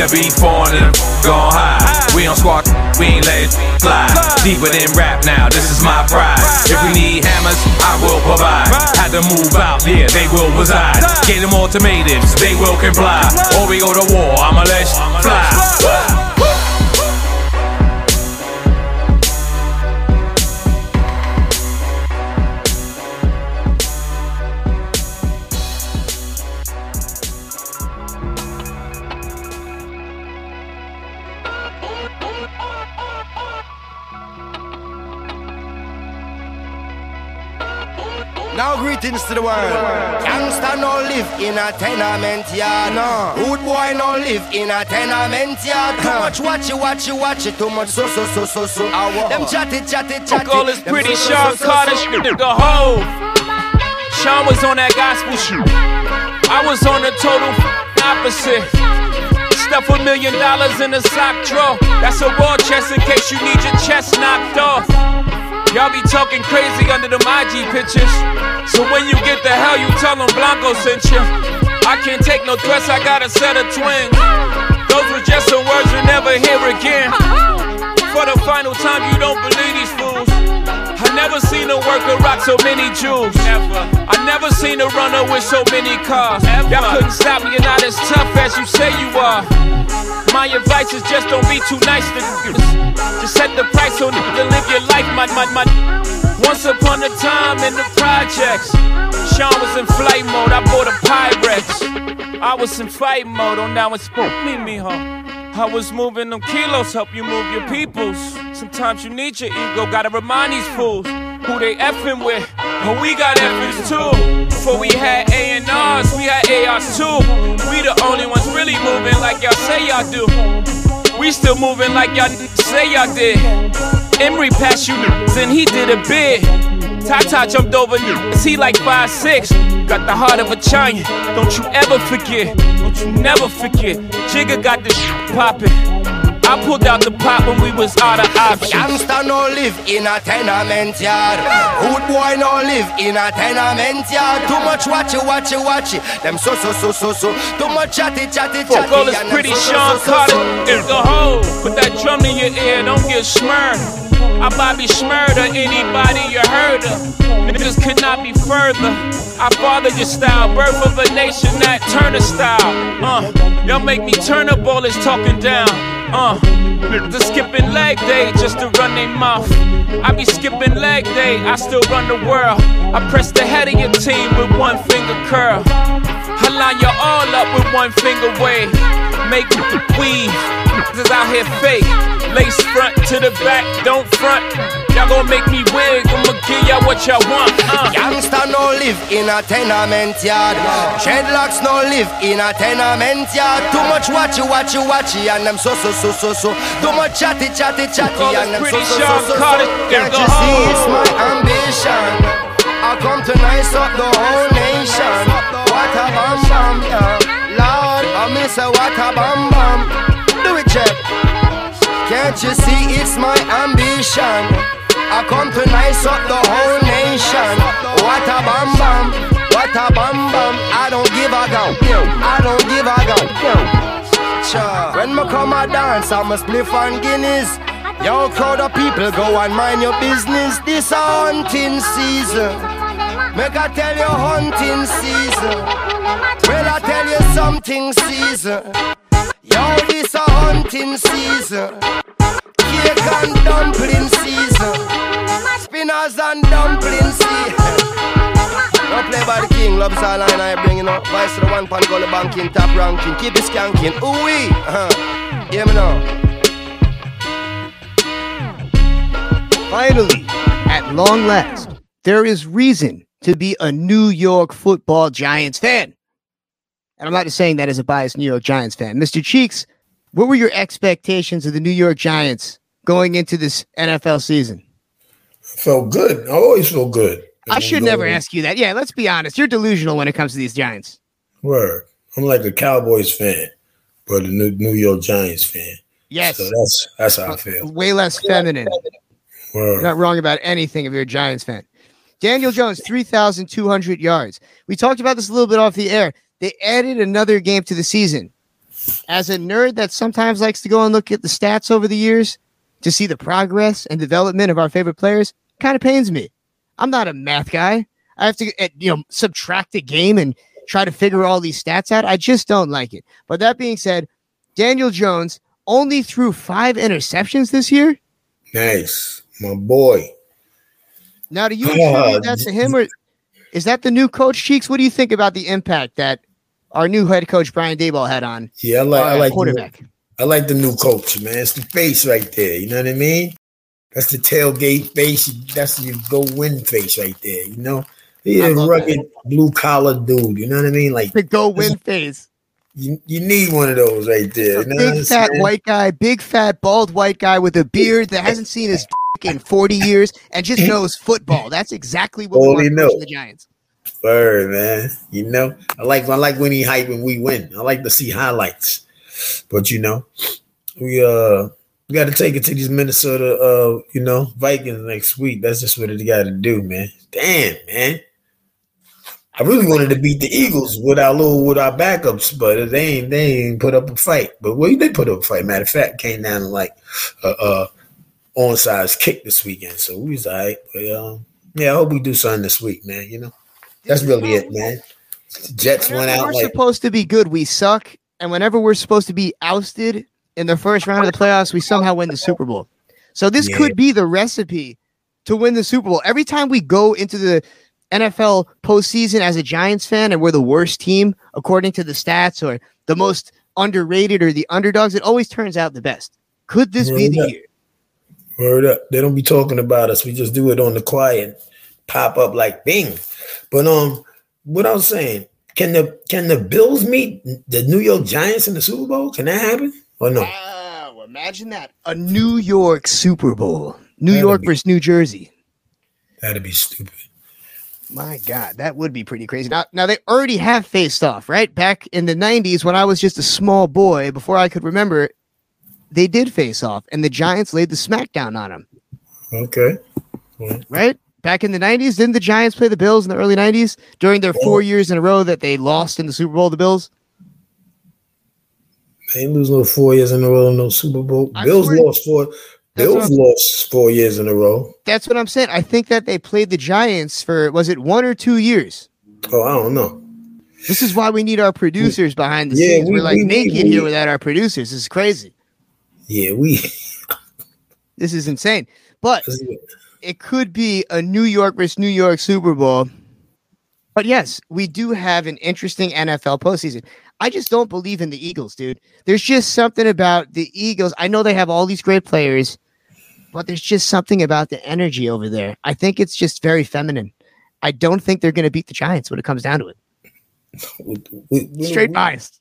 When the beef on them, gon' hide. We on squawk, we ain't let it fly. Deeper than rap now, this is my pride. If we need hammers, I will provide. Had to move out, yeah, they will reside. Get them ultimatums, they will comply. Or we go to war, I'ma let fly. Now greetings to the world. Youngster no live in a tenement yard. No. Rude boy no live in a tenement yard. Too much watch you, watch you, watch it. Too much so so so so so. I walk. Them chatty chatty chatty. All Them pretty so, so, Sean so, so, Carter so. shit, the whole. Sean was on that gospel shoot. I was on the total opposite. Stuff a million dollars in a sock drawer. That's a war chest in case you need your chest knocked off. Y'all be talking crazy under the IG pictures. So when you get the hell, you tell them Blanco sent you. I can't take no threats, I got a set of twins. Those were just some words you'll never hear again. For the final time, you don't believe these fools. I never seen a worker rock so many jewels. Ever. I never seen a runner with so many cars. Ever. Y'all couldn't stop me, you're not as tough as you say you are. My advice is just don't be too nice to. Just set the price so nigga live your life, my my my. Once upon a time in the projects, Sean was in flight mode. I bought a Pyrex. I was in fight mode. On now it's me, me, huh? I was moving them kilos, help you move your peoples. Sometimes you need your ego, gotta remind these fools who they effing with. But we got effings too. Before we had A&Rs, we had ARs too. We the only ones really moving like y'all say y'all do. We still moving like y'all say y'all did. Emory passed you then he did a bid. Tata jumped over me. Is he like five six? Got the heart of a giant. Don't you ever forget. Don't you never forget. Jigga got this poppin'. I pulled out the pot when we was out of options. Youngster no live in a tenement yard. Hood boy no live in a tenement yard. Too much watch it, watch it, watch it. Them so so so so so. Too much chatty chatty chatty. Fuck all this pretty so, Sean so, so, Carter so. is the hoe. Put that drum in your ear, don't get smirred. I Bobby Shmurda, anybody you heard of. Niggas could not be further. I father your style, birth of a nation Nat Turner style. Uh, y'all make me turn up all this talking down. Uh, the skipping leg day just to run their mouth. I be skipping leg day, I still run the world. I press the head of your team with one finger curl. I line you all up with one finger wave. Make weave. Is out here fake. Lace front to the back, don't front. Y'all gon' make me wig. I'ma give y'all what y'all want. Uh. Youngster no live in a tenement yard. Dreadlocks no live in a tenement yard. Too much watchy, watchy, watchy, and them so so so so so. Too much chatty, chatty, chatty, and them so so so so so. Can't you see it's my ambition? I come to nice up the whole nation. What a bam bam, yeah. Lord, I miss a what a bam bam. Do it, Jeff. Can't you see it's my ambition? I come to nice up the whole nation. What a bam bam, what a bam bam. I don't give a go. I don't give a go. When me come a dance, I'm a spliff and Guinness. Yo, crowd of people, go and mind your business. This a hunting season. Make I tell you hunting season. Well, I tell you something season. Yo, this a hunting season. Dumpling season. Spinners and play by the king, loves all I. Vice to the one pan banking, top ranking, keep it skanking. Ooh wee, uh-huh. Hear me now. Finally, at long last, there is reason to be a New York football Giants fan. And I'm not just saying that as a biased New York Giants fan. Mr. Cheeks, what were your expectations of the New York Giants going into this NFL season? Felt good. I always feel good. I should never ask you that. Yeah, let's be honest. You're delusional when it comes to these Giants. Word. I'm like a Cowboys fan, but a New York Giants fan. Yes. So that's that's how I uh, feel. Way less feminine. You're not wrong about anything if you're a Giants fan. Daniel Jones, 3,200 yards. We talked about this a little bit off the air. They added another game to the season. As a nerd that sometimes likes to go and look at the stats over the years to see the progress and development of our favorite players, kind of pains me. I'm not a math guy. I have to, uh, you know, subtract a game and try to figure all these stats out. I just don't like it. But that being said, Daniel Jones only threw five interceptions this year. Nice. My boy. Now, do you attribute that to him, or is that the new coach Cheeks? What do you think about the impact that our new head coach Brian Daboll had on Yeah, I like I like quarterback? The, I like the new coach, man. It's the face right there. You know what I mean? That's the tailgate face. That's your go win face right there. You know, he's a rugged blue collar dude. You know what I mean? Like the go win face. You, you need one of those right there. You know Big fat white guy, big fat bald white guy with a beard that hasn't seen his in 40 years and just knows football. That's exactly what we want know. the Giants. Word, man. You know, I like I like when he hype when we win. I like to see highlights. But you know, we uh we got to take it to these Minnesota uh you know Vikings next week. That's just what it got to do, man. Damn, man. I really wanted to beat the Eagles with our little with our backups, but they ain't they ain't put up a fight. But well, they put up a fight. Matter of fact, came down to like uh, uh onside kick this weekend, so we was all right. But um, yeah, I hope we do something this week, man. You know, that's really it, man. Jets went out we're like supposed to be good, we suck. And whenever we're supposed to be ousted in the first round of the playoffs, we somehow win the Super Bowl. So this Yeah. could be the recipe to win the Super Bowl. Every time we go into the NFL postseason as a Giants fan and we're the worst team according to the stats or the most underrated or the underdogs, it always turns out the best. Could this be the up. year? Word up. They don't be talking about us. We just do it on the quiet, pop up like bing. But um, what I was saying, can the can the Bills meet the New York Giants in the Super Bowl? Can that happen or no? Wow, imagine that. A New York Super Bowl. New That'd York be- versus New Jersey. That'd be stupid. My God, that would be pretty crazy. Now, now they already have faced off, right? Back in the '90s, when I was just a small boy, before I could remember, they did face off, and the Giants laid the smackdown on them. Okay. Right back in the '90s, didn't the Giants play the Bills in the early '90s during their four years in a row that they lost in the Super Bowl? The Bills. They ain't lose no four years in a row, in no Super Bowl. I Bills swear- lost four. Bills lost four years in a row. That's what I'm saying. I think that they played the Giants for was it one or two years? Oh, I don't know. This is why we need our producers behind the Yeah, scenes. we- We're like we- naked we- here without our producers. This is crazy. Yeah, we. This is insane. But it could be a New York versus New York Super Bowl. But yes, we do have an interesting NFL postseason. I just don't believe in the Eagles, dude. There's just something about the Eagles. I know they have all these great players, but there's just something about the energy over there. I think it's just very feminine. I don't think they're going to beat the Giants when it comes down to it. Straight biased.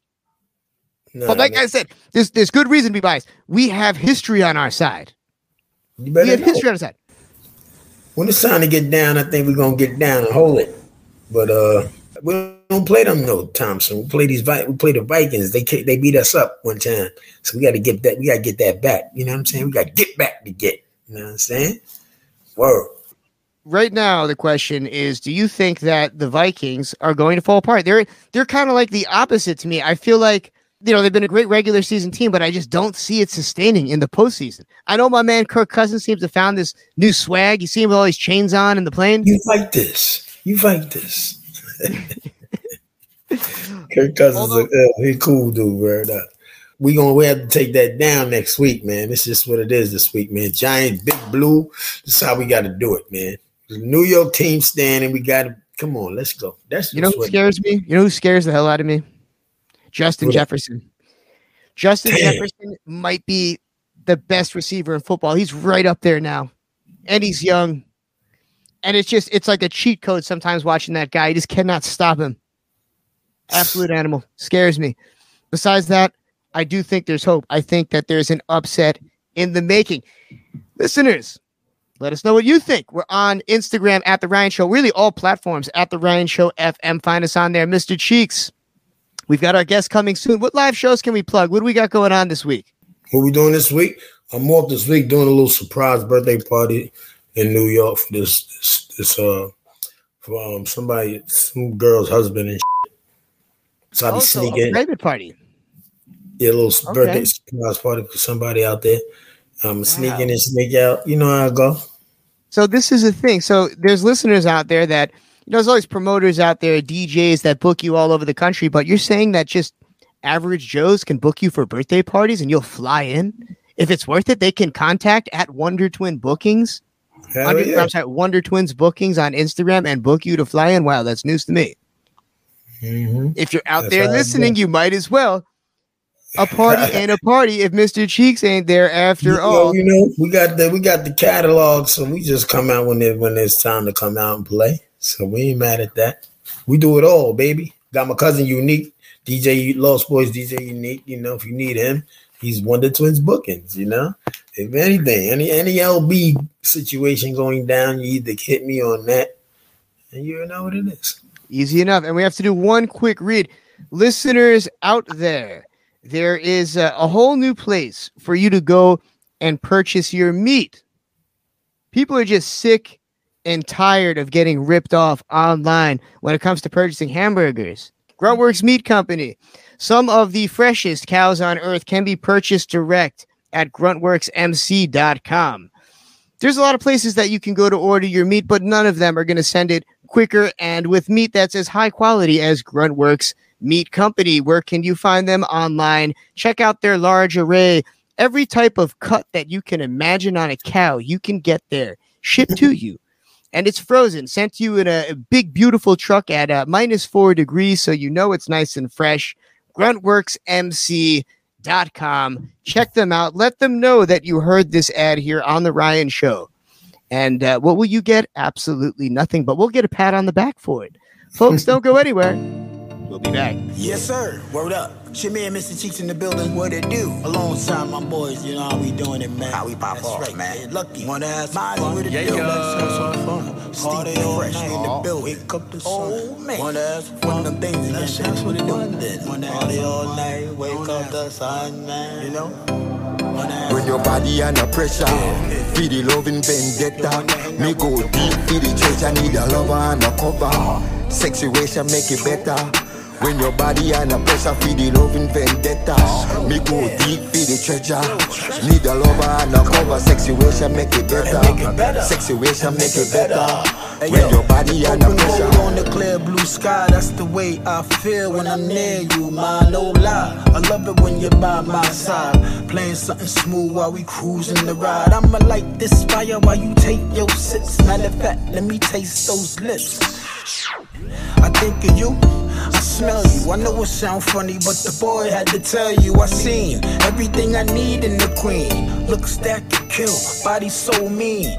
Nah, but like man. I said, there's there's good reason to be biased. We have history on our side. You We have know. history on our side. When it's time to get down, I think we're gonna get down and hold it. But uh we don't play them no Thompson. We play these we play the Vikings. They they beat us up one time. So we gotta get that we gotta get that back. You know what I'm saying? We gotta get back to get. You know what I'm saying? Word. right now the question is do you think that the Vikings are going to fall apart? They're they're kind of like the opposite to me. I feel like you know they've been a great regular season team, but I just don't see it sustaining in the postseason. I know my man Kirk Cousins seems to have found this new swag. You see him with all these chains on in the plane. You fight this. You fight this. Kirk Cousins, uh, he cool dude, bro. We gonna we have to take that down next week, man. This just what it is this week, man. Giant, big blue. This is how we got to do it, man. The New York team standing. We got to come on. Let's go. That's You know who what- scares me? You know who scares the hell out of me? Justin? Jefferson. Justin Damn. Jefferson might be the best receiver in football. He's right up there now. And he's young. And it's just it's like a cheat code sometimes watching that guy. You just cannot stop him. Absolute animal. Scares me. Besides that, I do think there's hope. I think that there's an upset in the making. Listeners, let us know what you think. We're on Instagram at the Ryan Show, really all platforms at the Ryan Show FM. Find us on there, Mr. Cheeks. We've got our guest coming soon. What live shows can we plug? What do we got going on this week? What we doing this week? I'm off this week doing a little surprise birthday party in New York for this this, this uh for um somebody some girl's husband and shit. So I'll be sneaking private party. yeah, a little Okay. birthday surprise party for somebody out there. Um sneaking and sneak out. You know how I go. So this is a thing. So there's listeners out there that know, there's always promoters out there, DJs that book you all over the country, but you're saying that just average Joes can book you for birthday parties and you'll fly in? If it's worth it, they can contact at Wonder Twin Bookings. Wonder, yeah. I'm sorry, Wonder Twins Bookings on Instagram and book you to fly in. Wow, that's news to me. Mhm. If you're out That's there listening, you might as well. A party ain't a party if Mr. Cheeks ain't there after You know, all. you know, we got the we got the catalog, so we just come out when it when it's time to come out and play. So we ain't mad at that. We do it all, baby. Got my cousin Unique, DJ Lost Boyz, DJ Unique. You know, if you need him, he's Wonder Twins bookings. You know, if anything, any any LB situation going down, you either hit me on that, and you know what it is. Easy enough. And we have to do one quick read. Listeners out there, there is a, a whole new place for you to go and purchase your meat. People are just sick and tired of getting ripped off online when it comes to purchasing hamburgers. Gruntworks Meat Company. Some of the freshest cows on earth can be purchased direct at gruntworksmc.com. There's a lot of places that you can go to order your meat, but none of them are going to send it quicker and with meat that's as high quality as Gruntworks Meat Company. Where can you find them online? Check out their large array. Every type of cut that you can imagine on a cow, you can get there, shipped to you. And it's frozen, sent to you in a, big, beautiful truck at uh, minus four degrees, so you know it's nice and fresh. GruntworksMC.com. Check them out. Let them know that you heard this ad here on The Ryan Show. And uh, what will you get? Absolutely nothing, but we'll get a pat on the back for it. Folks, don't go anywhere. We'll be back. Yes, sir. Word up. Shit, man, Mr. Cheeks in the building. What it do? Alongside my boys, you know how we doing it, man. How we pop That's off, right, man. Lucky. Wanna ask Molly, what it Yeah, do? yeah. Let's have some fun. Steve fresh in the building. Wake up the oh, sun. Oh, man. Wanna ask one of them things again. Let's have what it do. Wanna party all night. Wake up the sun, man. You know? When your body under pressure, feel the loving vendetta. Me go deep, feel the treasure, need a lover and a cover. Sexuation make it better. When your body under pressure, feel the loving vendetta. Me go deep, feel the treasure. Need a lover and a cover. Sexuation make it better. Sexuation make it better. When your body under Open pressure. on the clear blue sky, that's the way I feel when I'm near you, man. No lie, I love it when you're by my side. Playing something smooth while we cruising the ride. I'ma light this fire while you take your sips. Matter of fact, let me taste those lips. I think of you. I smell you. I know it sound funny, but the boy had to tell you I seen everything I need in the queen. Looks that could kill, body so mean.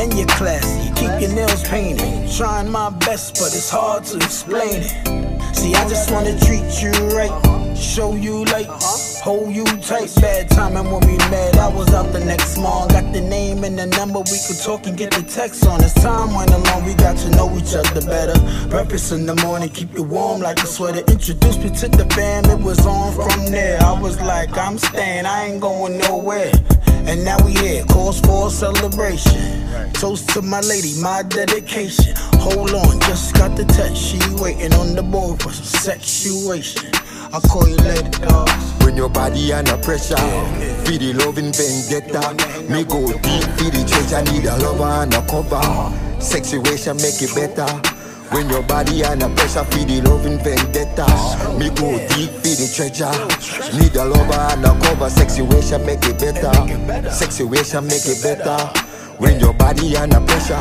And you're classy, keep your nails painted. Trying my best, but it's hard to explain it. See, I just wanna treat you right, show you like, uh-huh. hold you tight. Bad timing when we met, I was out the next morning. Got the name and the number, we could talk and get the text on. As time went along, we got to know each other better. Breakfast in the morning, keep you warm like a sweater. Introduced me to the fam, it was on from there. I was like, I'm staying, I ain't going nowhere. And now we here, cause for a celebration. Toast to my lady, my dedication. Hold on, just got the text. She waiting on the board for some sexuation. I'll call you later, dog. When your body under pressure, feel the loving vendetta. Me go deep, feel the treasure, need a lover and a cover. Sexuation make it better. When your body under pressure, feel the loving vendetta. Me go deep, feel the treasure, need a lover and a cover. Sexuation make it better. Sexuation make it better. When your body under pressure,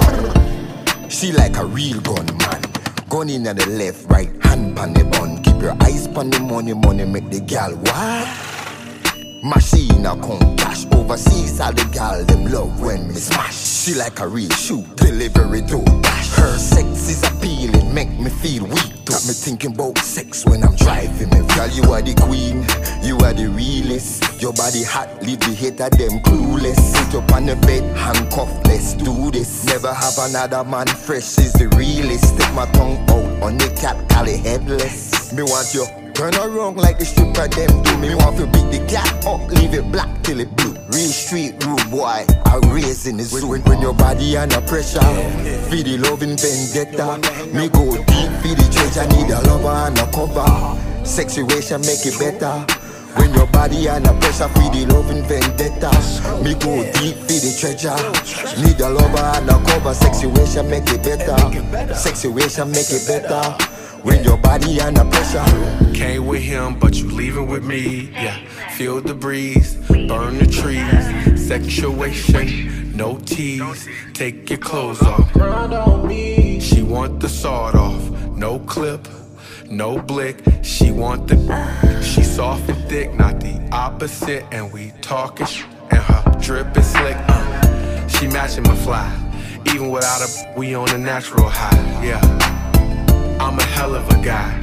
she like a real gun man. Gun in the left, right hand pan the bun. Your eyes on the money, money make the gal what? Machine a come cash overseas, all the gal them love when me smash. She like a real shoe, delivery to dash. Her sex is appealing, make me feel weak. Got me thinking about sex when I'm driving. Me girl, you are the queen, you are the realest. Your body hot, leave the hater them clueless. Sit up on the bed, handcuffed, let's do this. Never have another man fresh is the realest. Stick my tongue out on the cat, call it headless. Me want you turn around like the stripper them do. Me want to beat the cat up, leave it black till it blue. Real street rude boy, I raise in the zoo. When, when your body under pressure, feel the loving vendetta. Me go deep, feel the treasure, need a lover and a cover. Sexuation make it better. When your body under pressure, feel the loving vendetta. Me go deep, feel the treasure. Need a lover and a cover. Sexuation make it better. Sexuation make it better. When your body under pressure. Came with him, but you leaving with me. Yeah, feel the breeze, burn the trees. Sexuation, no tease. Take your clothes off. She want the sawed off, no clip, no blick. She want the. She soft and thick, not the opposite. And we talking and her drip is slick. Uh, she matching my fly, even without a. We on a natural high. Yeah. I'm a hell of a guy.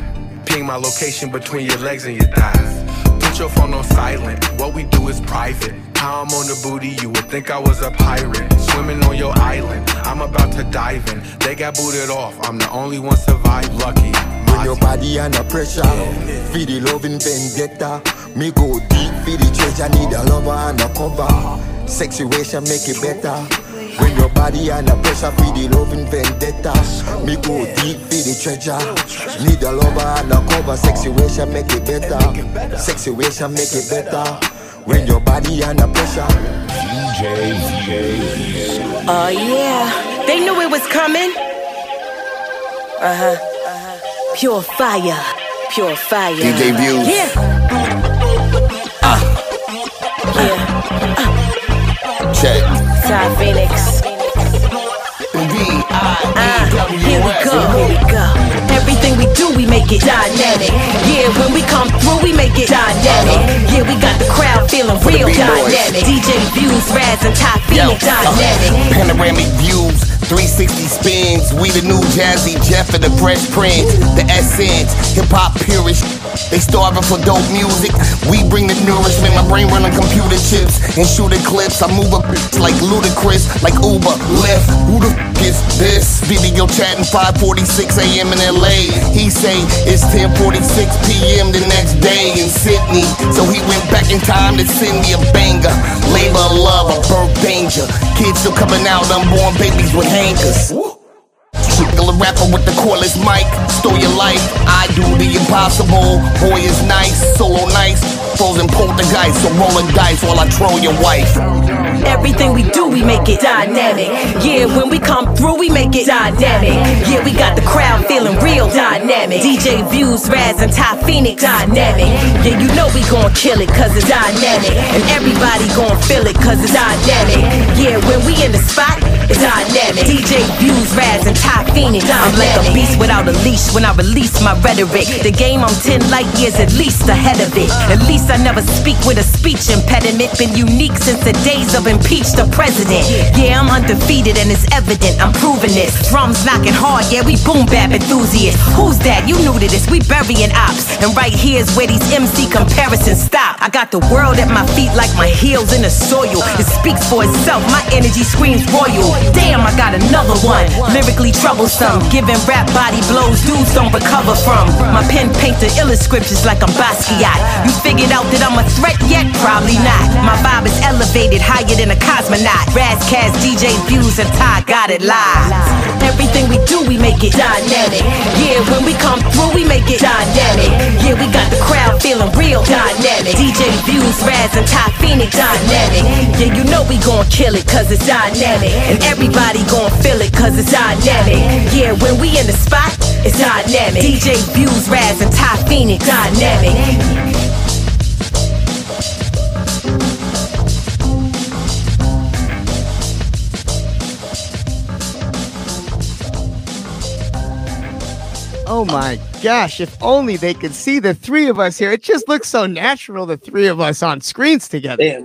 Ping my location between your legs and your thighs. Put your phone on silent. What we do is private. How I'm on the booty, you would think I was a pirate. Swimming on your island. I'm about to dive in. They got booted off. I'm the only one survived. Lucky. When your body under pressure, feel the loving vendetta. Me go deep, feel the treasure, need a lover and a cover. Sexuation make it better. When your body under pressure, feel the loving vendetta. Me go deep, feel the treasure, need a lover and a cover. Sexuation make it better. Sexuation make it better. When your body under pressure. DJ Oh yeah, they knew it was coming. Uh huh. Pure fire, pure fire. DJ Views. Yeah. Phoenix. Uh, here we go, here we go. Everything we do, we make it dynamic. Yeah, when we come through, we make it dynamic. Yeah, we got the crowd feeling real dynamic. DJ Views, Raz, and Ty Phoenix dynamic. Panoramic views, 360 spins. We the new Jazzy Jeff and the Fresh Prince. The essence, hip hop purist. They starving for dope music. We bring the nourishment. My brain running computer chips and shooting clips. I move bitch like Ludacris, like Uber, Lyft. Who the f is this? Video chatting 5:46 a.m. in LA. He say it's 10:46 p.m. the next day in Sydney. So he went back in time to send me a banger. Labor love, a birth danger. Kids still coming out, unborn babies with hankers. Trickle a rapper with the cordless mic, stole your life. I do the impossible. Boy is nice, solo nice. Frozen poltergeist, so roll a dice while I troll your wife. Everything we do, we make it dynamic. Yeah, when we come through, we make it dynamic. Yeah, we got the crowd feeling real dynamic. DJ Views, Raz, and Ty Phoenix dynamic. Yeah, you know we gon' kill it cause it's dynamic. And everybody gon' feel it cause it's dynamic. Yeah, when we in the spot, it's dynamic. DJ Views, Raz, and Ty Phoenix. I'm like a beast without a leash when I release my rhetoric. The game, I'm 10 light years at least ahead of it. At least I never speak with a speech impediment. Been unique since the days of impeach the president. Yeah, I'm undefeated and it's evident. I'm proving this. Drums knocking hard, yeah, we boom bap enthusiasts. Who's that? You new to this? We burying ops. And right here's where these MC comparisons stop. I got the world at my feet like my heels in the soil. It speaks for itself. My energy screams royal. Damn, I got another one. Lyrically troublesome, giving rap body blows dudes don't recover from. My pen paints the illest scriptures like I'm Basquiat. You figured out that I'm a threat yet? Probably not. My vibe is elevated, higher than a cosmonaut. Razcast, DJ Views, and Ty got it live. Everything we do, we make it dynamic. Yeah, when we come through, we make it dynamic. Yeah, we got the crowd feeling real dynamic. DJ Views, Raz, and Ty Phoenix dynamic. Yeah, you know we gon' kill it cause it's dynamic. And everybody gon' feel it cause it's dynamic. Yeah, when we in the spot, it's dynamic. DJ Views, Raz, and Ty Phoenix dynamic. Oh my gosh, if only they could see the three of us here. It just looks so natural, the three of us on screens together. Damn.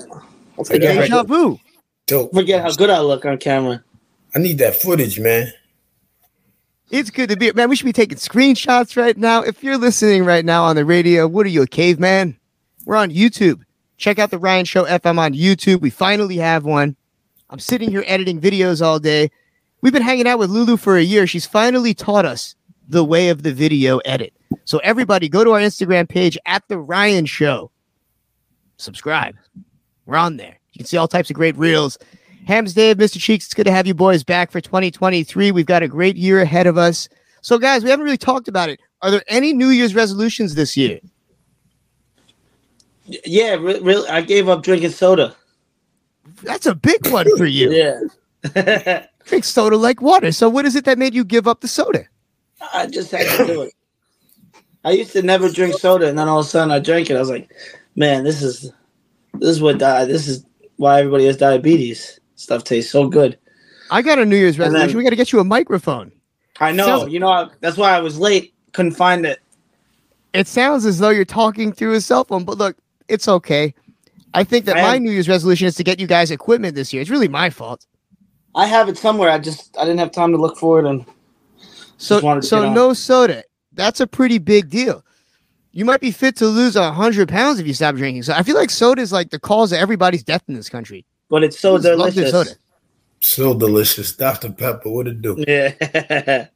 It's like deja vu. Dope. Forget how good I look on camera. I need that footage, man. It's good to be man. We should be taking screenshots right now. If you're listening right now on the radio, what are you, a caveman? We're on YouTube. Check out the Ryan Show FM on YouTube. We finally have one. I'm sitting here editing videos all day. We've been hanging out with Lulu for a year. She's finally taught us the way of the video edit. So everybody go to our Instagram page at the Ryan Show. Subscribe. We're on there. You can see all types of great reels. Hams Dave, Mr. Cheeks, it's good to have you boys back for 2023. We've got a great year ahead of us. So, guys, we haven't really talked about it. Are there any New Year's resolutions this year? Yeah, re- I gave up drinking soda. That's a big one for you. yeah. Drink soda like water. So, what is it that made you give up the soda? I just had to do it. I used to never drink soda, and then all of a sudden I drank it. I was like, man, this is this is what di- this is why everybody has diabetes. Stuff tastes so good. I got a New Year's And then- resolution. we got to get you a microphone. I know. Sounds- you know, I, that's why I was late. Couldn't find it. It sounds as though you're talking through a cell phone, but look, it's okay. I think that I my am- New Year's resolution is to get you guys equipment this year. It's really my fault. I have it somewhere. I just I didn't have time to look for it, and So, Just wanted to so no soda. That's a pretty big deal. You might be fit to lose a hundred pounds if you stop drinking. So I feel like soda is like the cause of everybody's death in this country. but it's so I just love this delicious. soda. So delicious. Dr. Pepper, what it do? Yeah.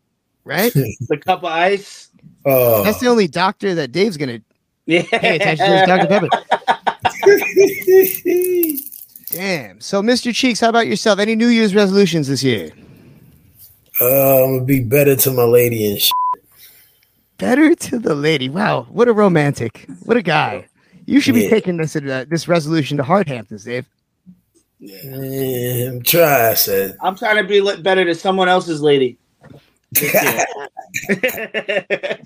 right? the cup of ice. Oh. That's the only doctor that Dave's gonna Yeah. pay attention to Dr. Pepper. Damn. So, Mr. Cheeks, how about yourself? Any New Year's resolutions this year? Uh, I'm gonna be better to my lady and shit. Better to the lady. Wow, what a romantic. What a guy. You should be Yeah. taking this uh, this resolution to Hardhamptons, Dave. Yeah, I'm trying, I said. I'm trying to be li- better to someone else's lady. this year.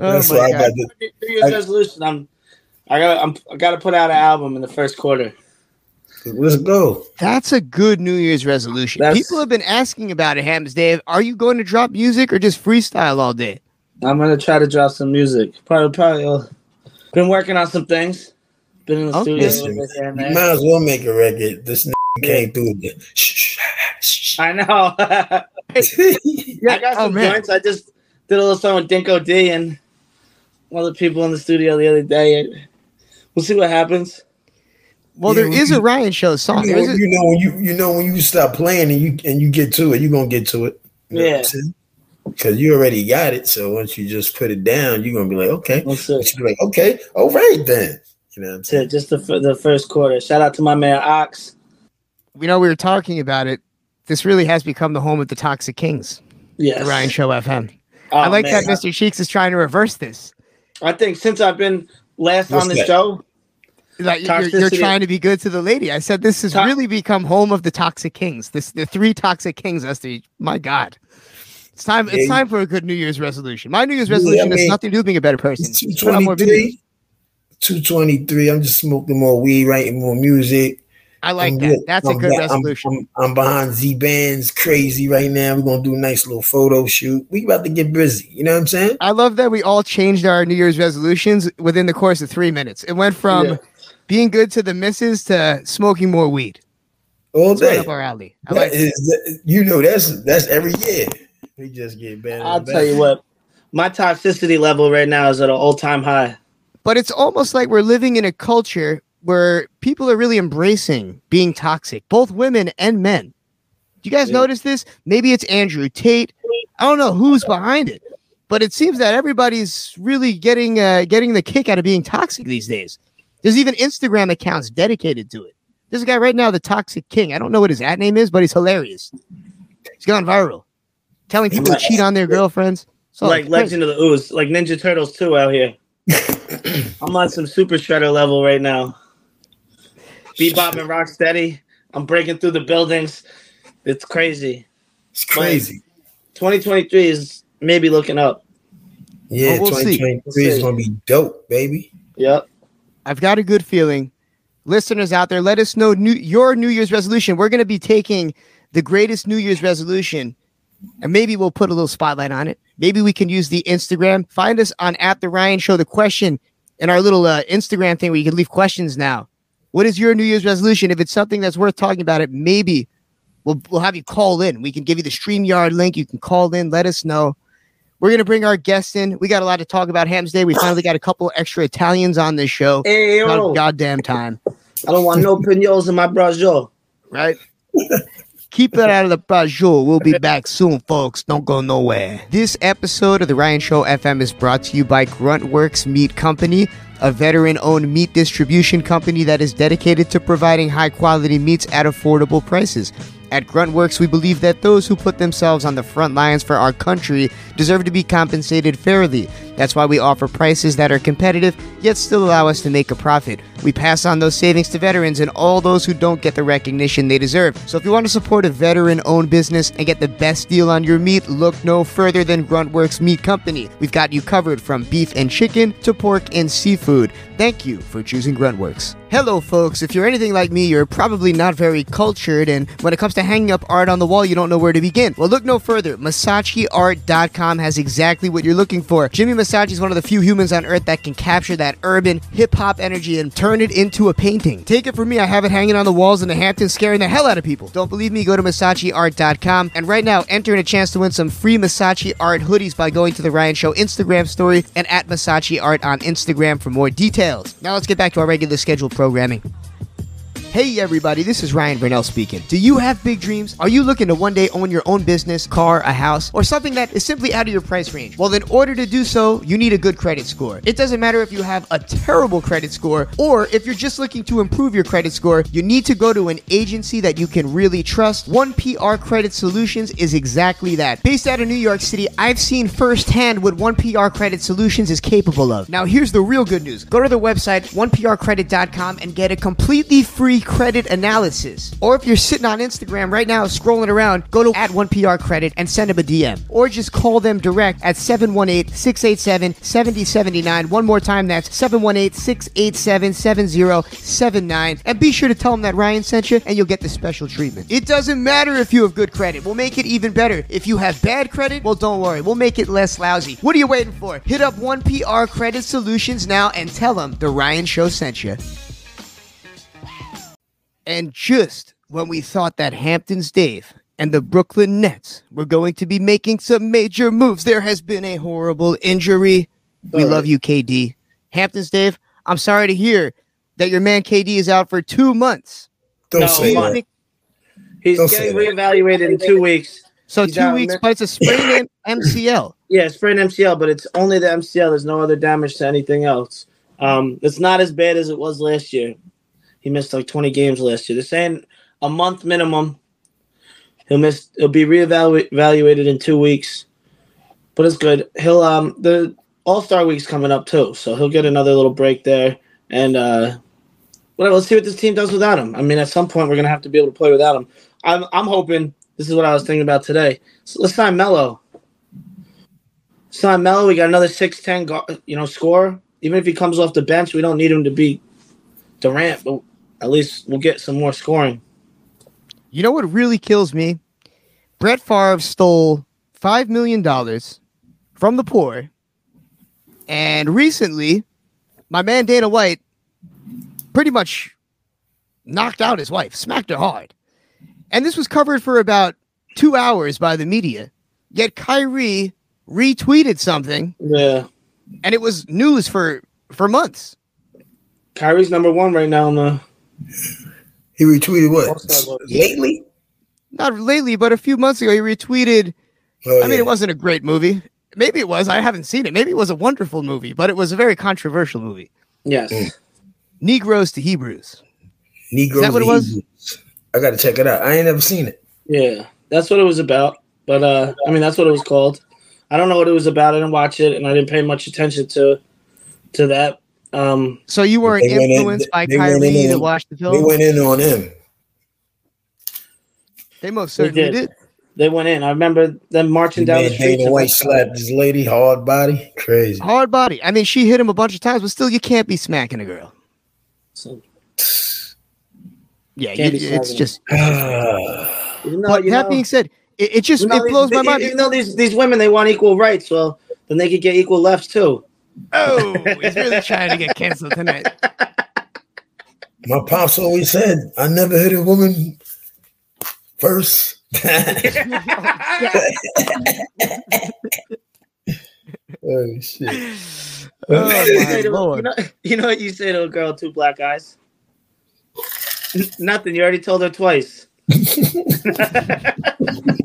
Oh That's my why I got the, New Year's resolution. I'm. I got. I'm. I got to put out an album in the first quarter. Let's go. That's a good New Year's resolution. That's- People have been asking about it, Hams Dave. Are you going to drop music or just freestyle all day? I'm gonna try to drop some music. Probably. Probably. Uh, been working on some things. Been in the Okay. studio. a Listen, little bit here and you there. might as well make a record. This n- came through the shh, shh, shh, I know. I got Oh, some man. joints. I just did a little song with Dinko D and one of the people in the studio the other day. We'll see what happens. Well, Yeah, there well, is you- a Ryan Show song. You know, you know when you you know when you stop playing and you and you get to it, you're gonna get to it. Yeah. Because you already got it. So once you just put it down, you're gonna be like, okay. You it. be like, okay, all right then. You know what I'm saying? Just the, the first quarter. Shout out to my man Ox. we know we were talking about it. This really has become the home of the Toxic Kings. Yes. The Ryan Show FM. Oh, I like man. that Mr. Cheeks is trying to reverse this. I think since I've been last What's on the show, Like you're, you're trying to be good to the lady. I said this has really become home of the Toxic Kings. This the three Toxic Kings. That's the my God. It's time. It's time for a good New Year's resolution. My New Year's Yeah, I resolution has nothing to do with being a better person. Put out more videos. 223. 223. I'm just smoking more weed, writing more music. I like I'm that. lit. That's a I'm good ba- I'm- resolution. I'm, I'm behind Z Bands crazy right now. We're gonna do a nice little photo shoot. We about to get busy. You know what I'm saying? I love that we all changed our New Year's resolutions within the course of three minutes. It went from Yeah. Being good to the misses to smoking more weed. All It's right day. up our alley. I That like it. is- you know, that's that's every year. We just get better. I'll and tell you what, my toxicity level right now is at an all time high. But it's almost like we're living in a culture where people are really embracing being toxic, both women and men. Do you guys notice this? Maybe it's Andrew Tate. I don't know who's behind it, but it seems that everybody's really getting uh, getting the kick out of being toxic these days. There's even Instagram accounts dedicated to it. There's a guy right now, the Toxic King. I don't know what his at name is, but he's hilarious. He's gone viral, telling people to cheat on their girlfriends. So like Legend of the Ooze, like Ninja Turtles too out here. I'm on some super shredder level right now. Bebop and Rocksteady. I'm breaking through the buildings. It's crazy. It's crazy. 2023 is maybe looking up. Yeah, Well, we'll see. 2023 is gonna be dope, baby. Yep. I've got a good feeling. Listeners out there, let us know new, your New Year's resolution. We're going to be taking the greatest New Year's resolution, and maybe we'll put a little spotlight on it. Maybe we can use the Instagram. Find us on at the Ryan Show. The question in our little uh, Instagram thing where you can leave questions now. What is your New Year's resolution? If it's something that's worth talking about, it maybe we'll we'll have you call in. We can give you the Streamyard link. You can call in. Let us know. We're gonna bring our guests in. We got a lot to talk about. Hams Day. We finally got a couple extra Italians on this show. Hey, yo. Goddamn time. I don't want no pinos in my braciole. Right? Keep that out of the braciole. We'll be back soon, folks. Don't go nowhere. This episode of the Ryan Show FM is brought to you by Gruntworks Meat Company, a veteran owned meat distribution company that is dedicated to providing high quality meats at affordable prices. At Gruntworks, we believe that those who put themselves on the front lines for our country deserve to be compensated fairly. That's why we offer prices that are competitive, yet still allow us to make a profit. We pass on those savings to veterans and all those who don't get the recognition they deserve. So if you want to support a veteran owned business and get the best deal on your meat, look no further than Gruntworks Meat Company. We've got you covered from beef and chicken to pork and seafood. Thank you for choosing Gruntworks. Hello, folks. If you're anything like me, you're probably not very cultured, and when it comes to hanging up art on the wall, you don't know where to begin. Well, look no further. MasachiArt.com has exactly what you're looking for. Jimmy Masachi is one of the few humans on earth that can capture that urban hip hop energy and turn it into a painting. Take it from me, I have it hanging on the walls in the Hamptons, scaring the hell out of people. Don't believe me? Go to MasachiArt.com and right now enter in a chance to win some free Masachi Art hoodies by going to the Ryan Show Instagram story and at Masachi Art on Instagram for more details. Now let's get back to our regular scheduled programming. Hey everybody, this is Ryan Verneuille speaking. Do you have big dreams? Are you looking to one day own your own business, car, a house, or something that is simply out of your price range? Well, in order to do so, you need a good credit score. It doesn't matter if you have a terrible credit score or if you're just looking to improve your credit score, you need to go to an agency that you can really trust. One PR Credit Solutions is exactly that. Based out of New York City, I've seen firsthand what One PR Credit Solutions is capable of. Now, here's the real good news. Go to their website, oneprcredit.com, and get a completely free credit analysis. Or if you're sitting on Instagram right now scrolling around, go to at 1PR Credit and send them a DM. Or just call them direct at 718-687-7079. One more time, that's 718-687-7079. And be sure to tell them that Ryan sent you and you'll get the special treatment. It doesn't matter if you have good credit. We'll make it even better. If you have bad credit, well, don't worry. We'll make it less lousy. What are you waiting for? Hit up 1PR Credit Solutions now and tell them the Ryan Show sent you. And just when we thought that Hampton's Dave and the Brooklyn Nets were going to be making some major moves. There has been a horrible injury. We All right. love you, KD. Hamptons, Dave, I'm sorry to hear that your man KD is out for two months. Don't No, say month. that. He's Don't say getting that. reevaluated in two weeks. So He's two weeks, mi- but it's a sprained M- MCL. Yeah, sprained MCL, but it's only the MCL. There's no other damage to anything else. Um, it's not as bad as it was last year. He missed like 20 games last year. They're saying a month minimum. He'll miss. He'll be reevaluated evaluated in two weeks, but it's good. He'll um the All Star week's coming up too, so he'll get another little break there. And uh, whatever. Let's see what this team does without him. I mean, at some point we're gonna have to be able to play without him. I'm I'm hoping. This is what I was thinking about today. So let's sign Melo. Sign Melo. We got another six ten. You know, score. Even if he comes off the bench, we don't need him to be Durant, but at least we'll get some more scoring. You know what really kills me? Brett Favre stole five million dollars from the poor, and recently, my man Dana White pretty much knocked out his wife, smacked her hard, and this was covered for about two hours by the media. Yet Kyrie retweeted something, Yeah, and it was news for for months. Kyrie's number one right now in the. He retweeted what? Lately? Not lately, but a few months ago, he retweeted. Oh, I mean, it wasn't a great movie. Maybe it was. I haven't seen it. Maybe it was a wonderful movie, but it was a very controversial movie. Yes. Mm. Negroes to Hebrews. Negroes Is that what it was? Hebrews. I got to check it out. I ain't never seen it. Yeah, that's what it was about. But uh, I mean, that's what it was called. I don't know what it was about. I didn't watch it, and I didn't pay much attention to to that. Um, So you weren't They in- influenced by they went in Kyrie to watch the film. They film? went in on him. They most They certainly did. did. they went in. I remember them marching down the street. Dana White slapped this lady hard body. Crazy. Hard body. I mean, she hit him a bunch of times, but still, you can't be smacking a girl. So, Yeah, you- it's just. even though, But you that know- being said, it, it just even though it blows these, my mind. Even though these these women they want equal rights, well, then they could get equal lefts too. Oh, he's really trying to get canceled tonight. My pops always said, I never hit a woman first. oh, shit. Oh, You my lord. You know, you know what you say to a girl, two black eyes? Nothing. You already told her twice.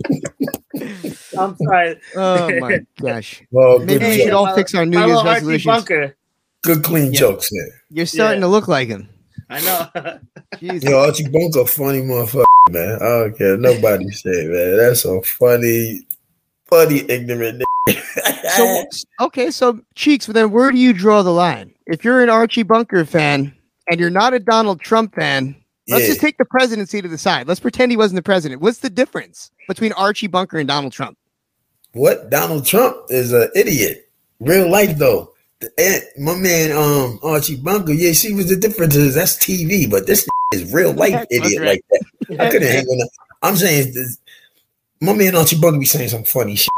I'm sorry. Oh my gosh. Well, Maybe we should all fix our New Year's resolutions. Bunker. good clean jokes there. You're starting Yeah. to look like him. I know. Jesus. Yo, Archie Bunker, funny motherfucker, man. I don't care. Nobody say, man. That's a funny, funny, ignorant So okay, so cheeks. But then where do you draw the line? If you're an Archie Bunker fan and you're not a Donald Trump fan, let's Yeah. just take the presidency to the side. Let's pretend he wasn't the president. What's the difference between Archie Bunker and Donald Trump? What? Donald Trump is an idiot. Real life though. The- My man, um, Archie Bunker. Yeah, see what the difference is. That's TV, but this is real life idiot right. like that. I couldn't hang on. that. I'm saying, this, my man Archie Bunker be saying some funny shit.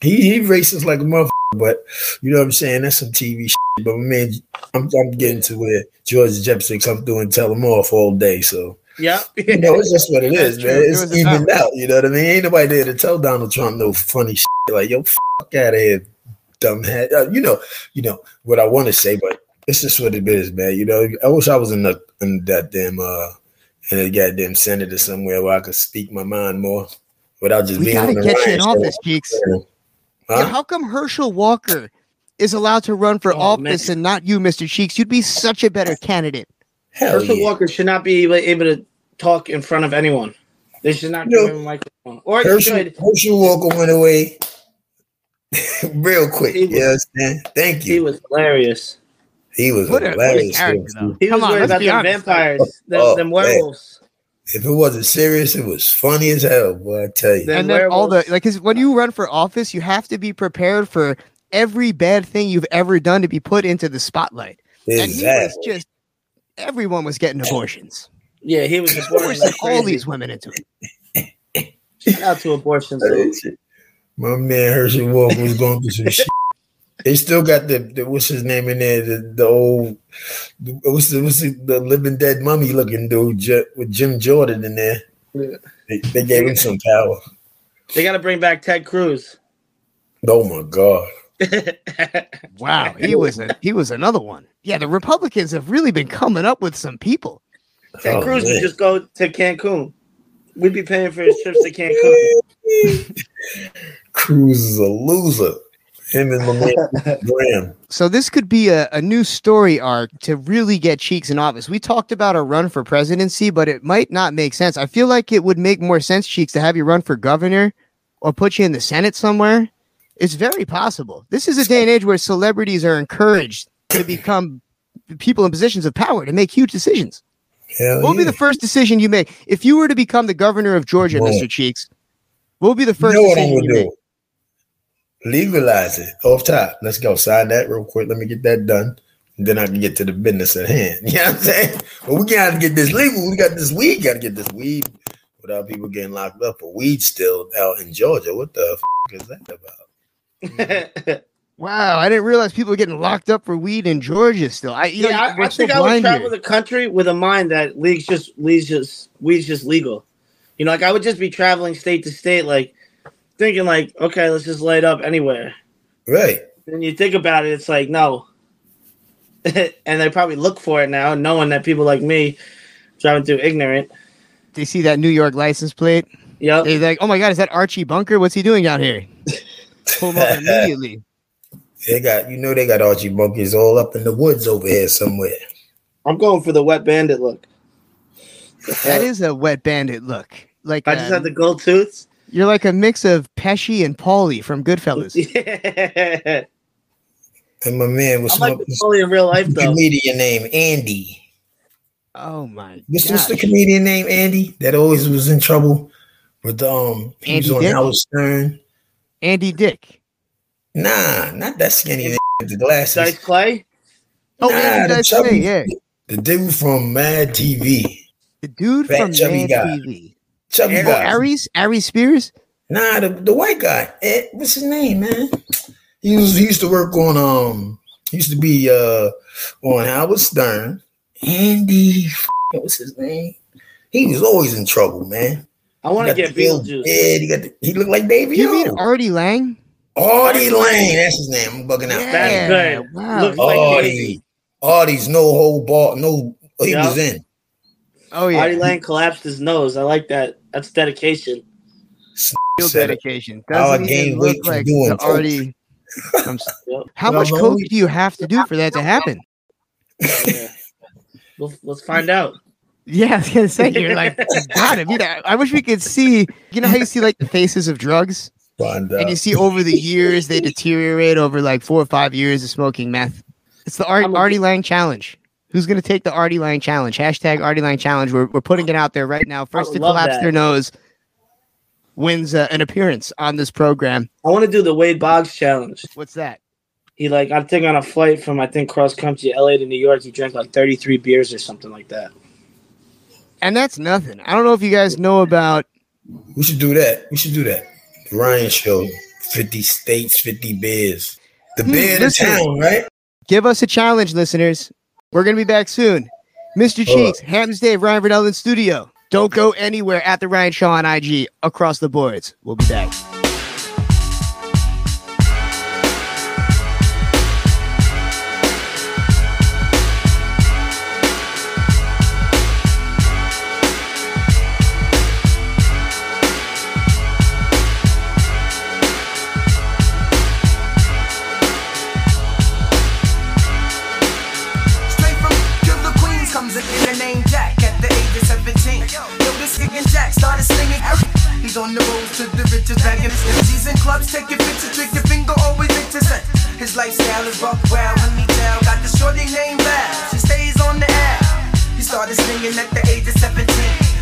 He he racist like a motherfucker, but you know what I'm saying. That's some TV shit. But my man, I'm I'm getting to where George Jefferson I'm doing tell him off all day. So Yep. you know, it's just what it is, man. true. It It's was a evened out. You know what I mean? Ain't nobody there to tell Donald Trump no funny shit. Like, yo, fuck out of here, dumb head. Uh, you know, you know what I want to say, but it's just what it is, man. You know, I wish I was in the in that damn uh in a goddamn senator somewhere where I could speak my mind more without just We being gotta on the get you in office, cheeks. Huh? Yeah, how come Herschel Walker is allowed to run for Oh, office and not you, Mr. Cheeks? You'd be such a better candidate. Hell Herschel yeah. Walker should not be able- able to talk in front of anyone. They should not No. give him a microphone. Or Herschel, should. Herschel Walker went away real quick. He was- You understand? Thank you. He was hilarious. He was What a, a hilarious. character, though. He Come was on, worried about be them honest. vampires, them, Oh, them man. werewolves. If it wasn't serious, it was funny as hell, boy. I tell you. Them and then all the like, because when you run for office, you have to be prepared for every bad thing you've ever done to be put into the spotlight. And he was Exactly. just everyone was getting abortions. Yeah, he was aborting Forcing like all these women into it. Shout out to abortions. My man Herschel Walker was going through some shit. They still got the, the what's his name in there? The, the old the, what's the what's the, the living dead mummy looking dude J- with Jim Jordan in there. They, they gave him some power. They got to bring back Ted Cruz. Oh my god. Wow, he was a, he was another one. Yeah, the Republicans have really been coming up with some people. Ted Oh, Cruz man. would just go to Cancun. We'd be paying for his trips to Cancun. Cruz is a loser. Him and my man Graham. So this could be a, a new story arc to really get Cheeks in office. We talked about a run for presidency, but it might not make sense. I feel like it would make more sense, Cheeks, to have you run for governor or put you in the Senate somewhere. It's very possible. This is a day and age where celebrities are encouraged to become people in positions of power to make huge decisions. Hell what would be the first decision you make if you were to become the governor of Georgia, Whoa. Mr. Cheeks? What would be the You first know what I'm you gonna make? do? Legalize it off top. Let's go. Sign that real quick. Let me get that done. And then I can get to the business at hand. You know what I'm saying? But we gotta get this legal. We got this weed. Gotta get this weed without people getting locked up for weed still out in Georgia. What the f- is that about? Wow, I didn't realize people were getting locked up for weed in Georgia still. I, you know, yeah, I, I think I would travel here. the country with a mind that league's just league's just weed's just legal. You know, like I would just be traveling state to state, like thinking like, okay, let's just light up anywhere. Right. Then you think about it, it's like no. and they probably look for it now, knowing that people like me driving through ignorant. They see that New York license plate. Yep. They're like, oh my God, is that Archie Bunker? What's he doing down here? Pull him up immediately. They got you know they got Archie monkeys all up in the woods over here somewhere. I'm going for the wet bandit look. That is a wet bandit look. Like I just had the gold tooth. You're like a mix of Pesci and Paulie from Goodfellas. Yeah. And my man was I like smoking Paulie in real life though. comedian named Andy. Oh my What's, what's the comedian named Andy that always was in trouble with um he Andy was on Dick? Howard Stern. Andy Dick. Nah, not that skinny nigga with the glasses. Dice Clay. Oh, Nah, Andy the Dice chubby- Clay, yeah. The dude from Mad TV. The dude Fat from chubby Mad guy. TV. Chubby Oh, guy. Aries? Aries Spears? Nah, the, the white guy. Ed, what's his name, man? He was he used to work on um he used to be uh on Howard Stern. Andy what's his name? He was always in trouble, man. I want to get the little Beetlejuice. beard, he got the, he looked like Davey. You mean Artie Lange? Artie Lane, that's his name. I'm bugging out. Yeah, That's good. wow. Looks like Artie. Davey. Artie's no whole ball, no he Yeah. was in. Oh yeah. Artie Lange collapsed his nose. I like that. That's dedication. Real dedication. Our Doesn't game even weight look like doing the. Artie. I'm Yep. How Well, much the coke only- do you have to do for that to happen? Yeah. We'll, let's find out. Yeah, I was gonna say you're like God. I mean, I, I wish we could see. You know how you see like the faces of drugs, Find and you see over the years they deteriorate over like four or five years of smoking meth. It's the Ar- a- Artie Lange challenge. Who's gonna take the Artie Lange challenge? Hashtag Artie Lange challenge. We're we're putting it out there right now. First to collapse that. their nose wins uh, an appearance on this program. I want to do the Wade Boggs challenge. What's that? He like I think on a flight from I think cross country LA to New York, he drank like 33 beers or something like that. And that's nothing. I don't know if you guys know about We should do that. We should do that. Ryan Show. 50 states, 50 beers. The Hmm, beer in town, right? Give us a challenge, listeners. We're going to be back soon. Mr. Hold Cheeks, Hamptons Dave, Ryan Verneuille in studio. Don't go anywhere at the Ryan Show on IG across the boards. We'll be back. Riches, bagging his MCs in clubs, taking pictures, trick your finger, always interesting. His lifestyle is buck wild, me tell. Got the shorty named Val, she stays on the air. He started slinging at the age of 17.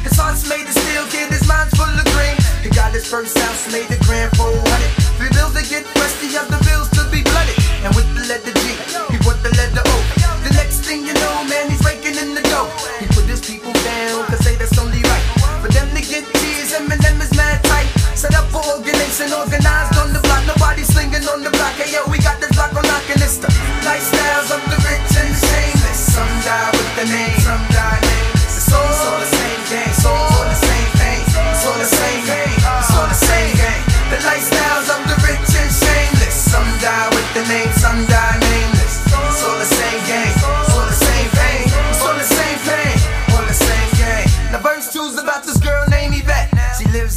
His heart's made of steel, kid, his mind's full of green. He got his first house made a grand 400. Three bills to get the other bills to be blooded. And with the letter G, he put the letter O. The next thing you know, man, he's raking in the dough. He put his people down, cause say that's only right. For them to get tears, Eminem is mad tight. Set up for organization, organized on the block. Nobody slinging on the block. Hey yo, we got this block on and it's the lifestyles of the rich and the shameless. Some die with the name,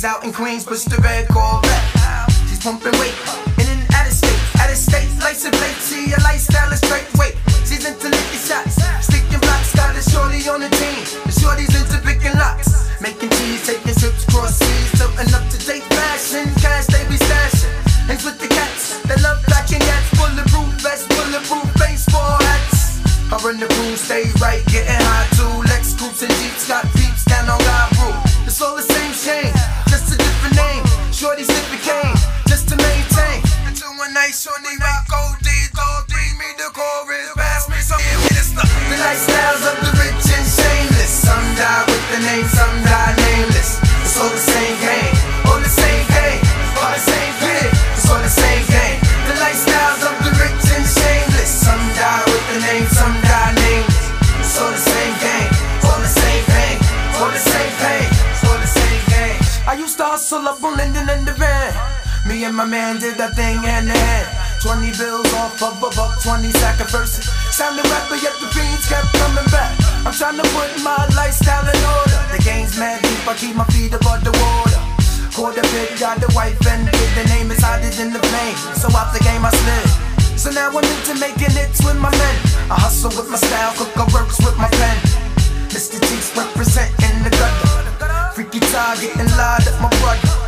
in Queens, push the red Corvette. She's pumping weight in an out of state, out of state, lights and plate. See your lifestyle is straight To hustle up on Linden and the van. Me and my man did that thing hand in hand. 20 bills off of a buck, 20 sack of verses. Sounded rapper, yet the fiends kept coming back. I'm trying to put my lifestyle in order. The game's mad deep, I keep my feet above the water. Quarter pit, got the wife and kid. The name is hotter than the flame. So out the game I slid. So now I'm into making hits with my men. I hustle with my style, cook I works with my pen. Mr. Cheeks representing the gutter. Freaky target and lied up my brother.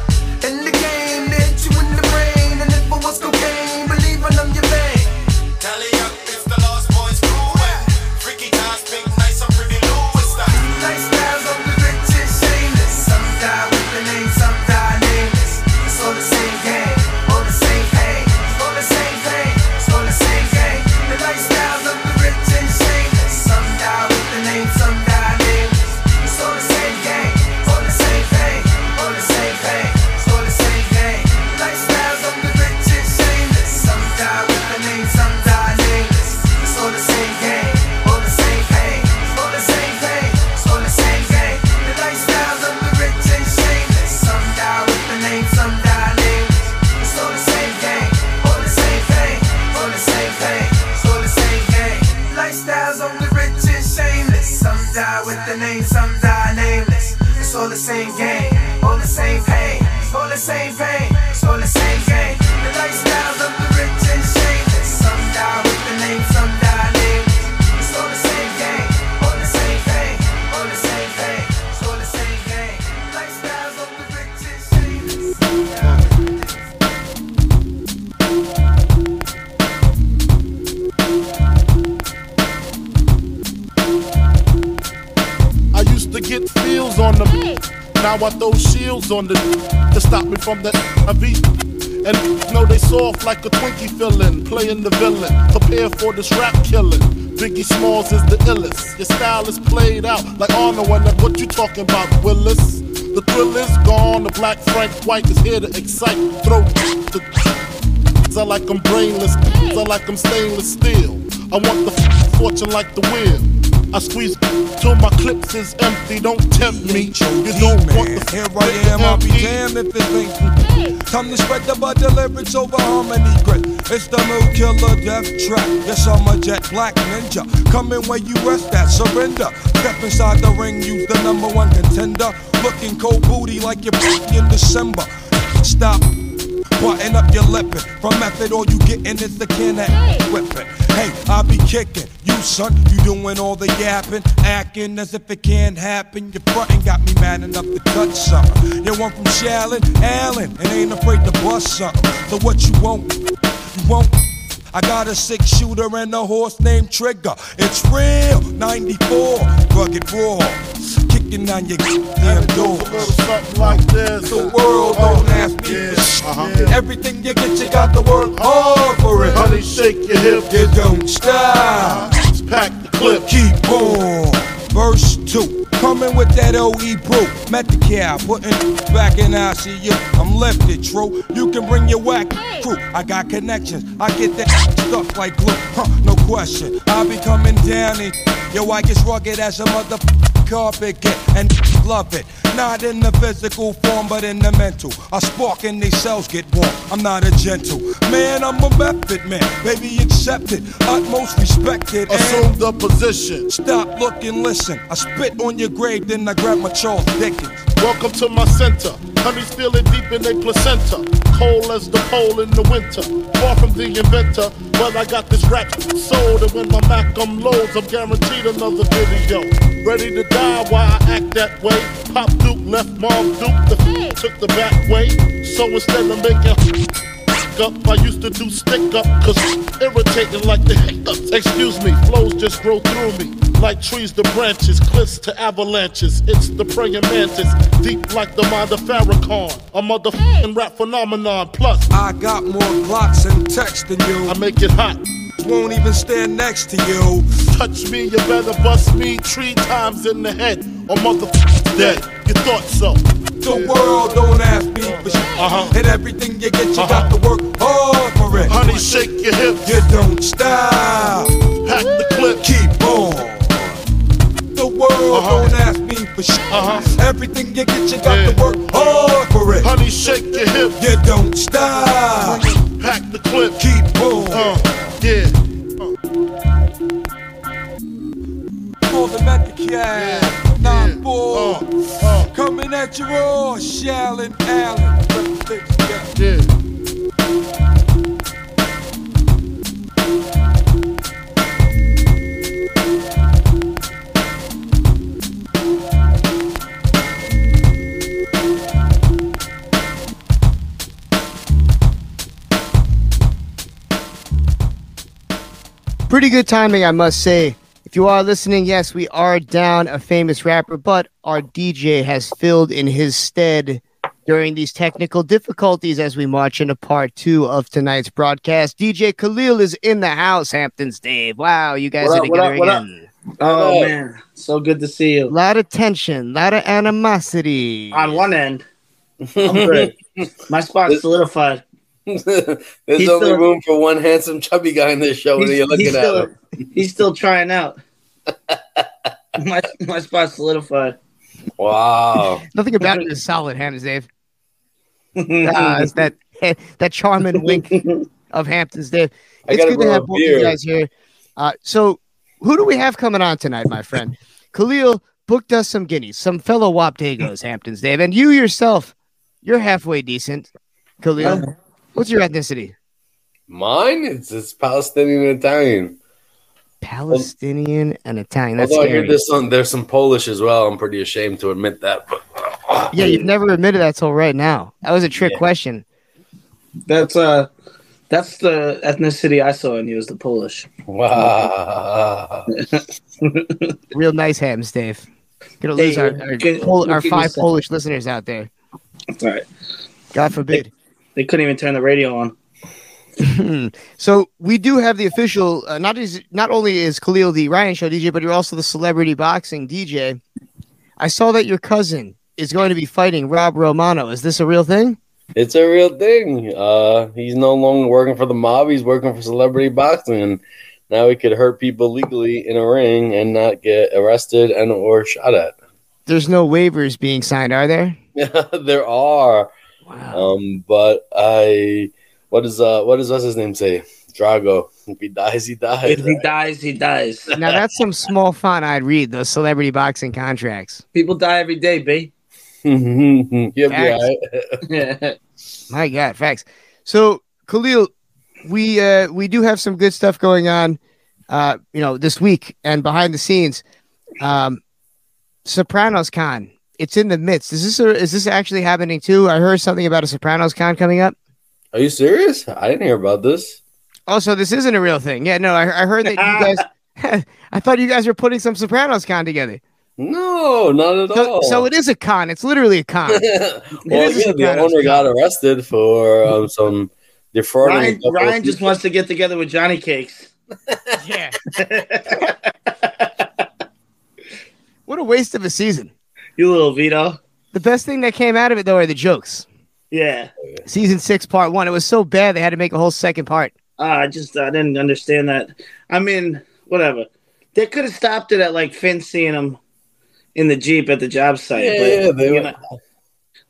I throw shields on the to stop me from the IV. And know they soft like a Twinkie filling, playing the villain. Prepare for this rap killing. Biggie Smalls is the illest. Your style is played out like Arnold and that what you talking about, Willis? The thrill is gone. The black Frank White is here to excite. Throw the I like I'm brainless. I like I'm stainless steel. I want the fortune like the wheel. I squeeze till my clips is empty. Don't tempt me. You don't want the Here I am, I'll be damned if it ain't Time to spread the butter lyrics over harmony grit. It's the new killer death trap. Yes, I'm a jet black ninja. Coming where you rest at, surrender. Step inside the ring, use the number one contender. Looking cold booty like you're in December. Stop. Button up your lippin'. From method, all you gettin' is the can of whippin'. Hey, I be kickin'. You son, you doing all the yapping, acting as if it can't happen. Your frontin' got me mad enough to touch something. You want from Shallon, Allen, and ain't afraid to bust something. So what you want? You want? I got a six shooter and a horse named Trigger. It's real, 94, rugged raw. Kicking down your damn doors. Something like this. The world don't ask me for shit. Everything you get, you got to work hard for it. Honey, shake your hip. You don't stop. Pack the clip. Keep on. Verse 2. Coming with that OE brew. Met the cow, putting back in ICU. I'm lifted, true. You can bring your whack crew. I got connections. I get that stuff like glue. Huh, no question. I'll be coming down and yo, I get rugged as a mother carpet get and love it. Not in the physical form, but in the mental. I spark and these cells get warm. I'm not a gentle man, I'm a method man. Baby, accept it, utmost respected. Assume the position. Stop, look, and listen. I spit on your grave, then I grab my Charles Dickens. Welcome to my center. Honeys feel it deep in their placenta. Cold as the pole in the winter. Far from the inventor. Well, I got this rap sold, and when my Mac loads, I'm guaranteed another video. Ready to die while I act that way. Pop Duke left Mom Duke, the f- took the back way. So instead of making up. I used to do stick up, cause irritating like the hiccups. Excuse me, flows just grow through me. Like trees to branches, cliffs to avalanches. It's the praying mantis, deep like the mind of Farrakhan. A motherfucking rap phenomenon. Plus, I got more blocks and text than you. I make it hot. Won't even stand next to you. Touch me, you better bust me three times in the head, or motherfucker dead. You thought so. The world don't ask me for shit. Uh-huh. And everything you get, you got to work hard for it. Honey, shake your hips. You don't stop. Pack the clip. Keep on. The world don't ask me for shit. Uh-huh. Everything you get, you got to work hard for it. Honey, shake your hips. You don't stop. Pack the clip. Keep on. Uh, yeah. For the Metacast. Nine four. Uh, uh. Coming at you all, Shallon Allen. Yeah. Pretty good timing, I must say. If you are listening, yes, we are down a famous rapper, but our DJ has filled in his stead during these technical difficulties as we march into part two of tonight's broadcast. DJ Khalil is in the house, Hamptons Dave. Wow, you guys What are up, what together up, what up? again. Oh man, so good to see you. A lot of tension, a lot of animosity. On one end, I'm good. My spot's solidified. There's He's only still- room for one handsome chubby guy in this show. When He's, you're looking he's at still, him. he's still trying out. my my spot's solidified. Wow. Nothing about it is solid, Hamptons Dave. Ah, it's that that charming wink of Hamptons Dave. It's good to have both of you guys here. Uh, so, who do we have coming on tonight, my friend? Khalil booked us some guineas, some fellow Wapdagos, Hamptons Dave, and you yourself, you're halfway decent. Khalil, what's your ethnicity? Mine? It's, it's Palestinian and Italian. Palestinian and Italian. That's Although I hear scary. there's some there's some Polish as well. I'm pretty ashamed to admit that. But Yeah, you've never admitted that till right now. That was a trick question. That's uh, that's the ethnicity I saw in you is the Polish. Wow. Real nice hams, Dave. Gonna Hey, lose our, our, can- Pol- our five? Polish listeners out there. That's all right. God forbid. They couldn't even turn the radio on. so we do have the official. Uh, not is not only is Khalil the Ryan Show DJ, but you're also the celebrity boxing DJ. I saw that your cousin is going to be fighting Rob Romano. Is this a real thing? It's a real thing. Uh, he's no longer working for the mob. He's working for celebrity boxing, and now he could hurt people legally in a ring and not get arrested and or shot at. There's no waivers being signed, are there? there are, um, but I what is uh what does what's his name say? Drago. If he dies, he dies. If he dies, he dies. Now that's some small font I'd read. Those celebrity boxing contracts. People die every day, B. He'll be Facts. alright. My God, facts. So Khalil, we uh, we do have some good stuff going on, uh, you know, this week and behind the scenes. Um, Sopranos Con, it's in the midst. Is this a, is this actually happening too? I heard something about a Sopranos Con coming up. Are you serious? I didn't hear about this. Also, this isn't a real thing. Yeah, no, I, I heard that you guys. I thought you guys were putting some Sopranos Con together. No, not at So, all. so it is a con. It's literally a con. well, is a yeah, the owner got arrested for um, some defrauding. Ryan, Ryan just wants to get together with Johnny Cakes. yeah. What a waste of a season. You little Vito. The best thing that came out of it though are the jokes. Yeah. Season six, part one. It was so bad they had to make a whole second part. Uh, I just I didn't understand that. I mean, whatever. They could have stopped it at like Finn seeing him in the Jeep at the job site. Yeah, but, yeah, they you were- know,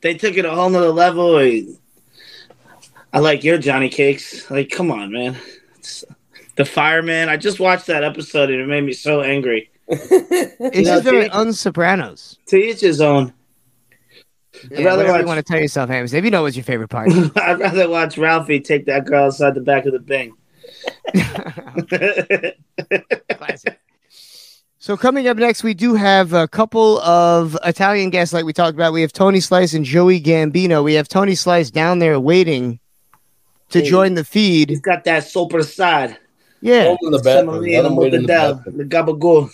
they took it a whole nother level. I, I like your Johnny Cakes. Like, come on, man. It's, the fireman. I just watched that episode and it made me so angry. It's You just very to- unsopranos. to each his own. Yeah, whatever you want to tell yourself, Hams. If you know what's your favorite part. I'd rather watch Ralphie take that girl outside the back of the Bing. So coming up next, we do have a couple of Italian guests, like we talked about. We have Tony Slice and Joey Gambino. We have Tony Slice down there waiting to Hey, join the feed. He's got that super side. Yeah. in the bathroom. Let him wait in the bathroom. The gabagool.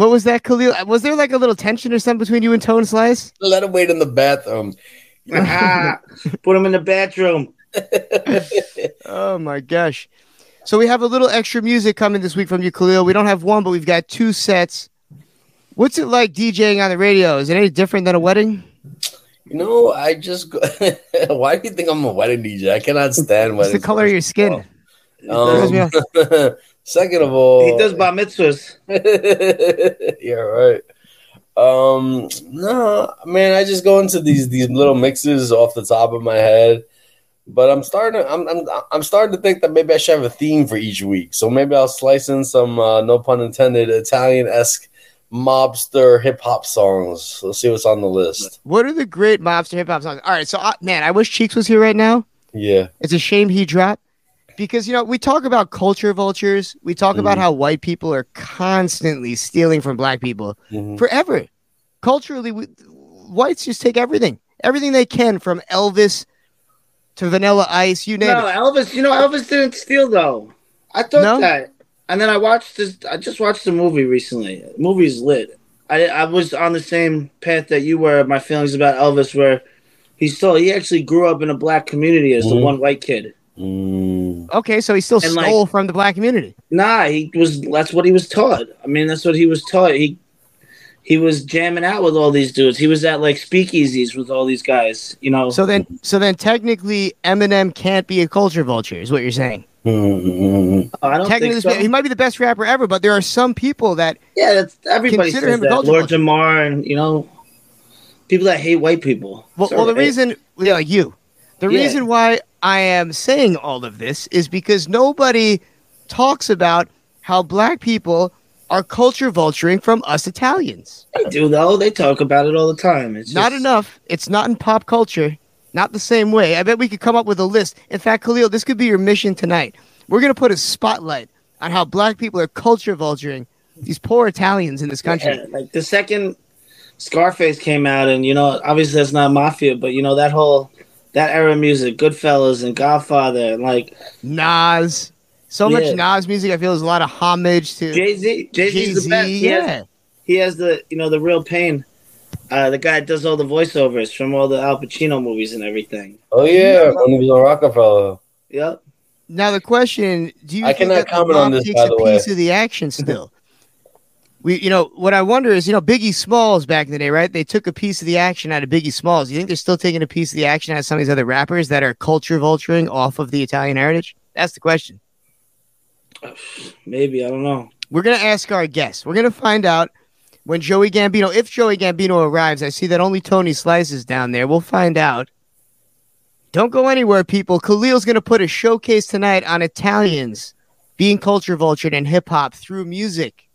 What was that, Khalil? Was there like a little tension or something between you and Tone Slice? Let him wait in the bathroom. Put him in the bathroom. oh my gosh. So we have a little extra music coming this week from you, Khalil. We don't have one, but we've got two sets. What's it like DJing on the radio? Is it any different than a wedding? You know, I just. Go- Why do you think I'm a wedding DJ? I cannot stand It's weddings. the color of your skin. Um, second of all, He does bar mitzvahs. yeah, right. Um, no, man, I just go into these these little mixes off the top of my head. But I'm starting. To, I'm, I'm I'm starting to think that maybe I should have a theme for each week. So maybe I'll slice in some, uh, no pun intended, Italian esque mobster hip hop songs. Let's see what's on the list. What are the great mobster hip hop songs? All right, so uh, man, I wish Cheeks was here right now. Yeah. It's a shame he dropped because you know we talk about culture vultures. We talk about Mhm. how white people are constantly stealing from black people Mhm. forever. Culturally, we, whites just take everything, everything they can from Elvis to Vanilla Ice. You name No, it. Elvis. You know, Elvis didn't steal though. I thought No? that, and then I watched this. I just watched the movie recently. The movie's lit. I I was on the same path that you were. My feelings about Elvis, where he stole. He actually grew up in a black community as the Mhm. one white kid. Okay, so he still And, like- stole from the black community. Nah, he was. That's what he was taught. I mean, that's what he was taught. He he was jamming out with all these dudes. He was at like speakeasies with all these guys. You know. So then, so then, technically, Eminem can't be a culture vulture, is what you're saying. Mm-hmm. I don't think Technically, so. he might be the best rapper ever, but there are some people that Yeah, that's everybody Consider him a that. Lord. Jamar and you know people that hate white people. Well, well the reason, yeah, like you, the Yeah. reason why I am saying all of this is because nobody talks about how black people are culture vulturing from us Italians. they do though. They talk about it all the time. It's not just- enough. It's not in pop culture. Not the same way. I bet we could come up with a list. In fact, Khalil, this could be your mission tonight. We're gonna put a spotlight on how black people are culture vulturing these poor Italians in this country. Yeah, like the second Scarface came out, and you know, obviously that's not mafia, but you know that whole that era of music, Goodfellas and Godfather, and like Nas. So much Nas music, I feel, is a lot of homage to Jay Z. Jay Z's Jay-Z, the best. He has- yeah. he has the you know the real pain. Uh, the guy that does all the voiceovers from all the Al Pacino movies and everything. Oh yeah, when he was on Rockefeller. Yep. Now the question: Do you I think cannot that comment on mob this, takes by a the way. piece of the action still? we, you know, what I wonder is, you know, Biggie Smalls back in the day, right? They took a piece of the action out of Biggie Smalls. You think they're still taking a piece of the action out of some of these other rappers that are culture vulturing off of the Italian heritage? That's the question. Maybe I don't know. We're gonna ask our guests. We're gonna find out when Joey Gambino, if Joey Gambino arrives. I see that only Tony Slice is down there. We'll find out. Don't go anywhere, people. Khalil's gonna put a showcase tonight on Italians being culture vultured and hip hop through music.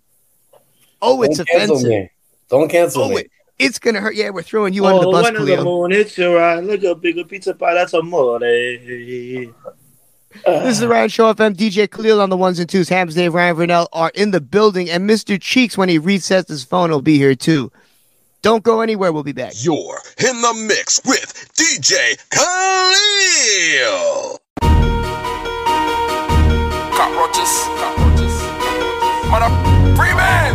Oh, it's Don't offensive. me. Don't cancel Oh, me. it- it's gonna hurt. Yeah, we're throwing you oh, under the oh, bus, when the moon hits your eye, look a bigger pizza pie. That's amore. This is the Ryan Show FM. DJ Khalil on the ones and twos. Hams, Dave, Ryan Verneuille are in the building, and Mr. Cheeks, when he resets his phone, will be here too. Don't go anywhere. We'll be back. You're in the mix with DJ Khalil. Cockroaches. Cockroaches. Mother Freemans. Bad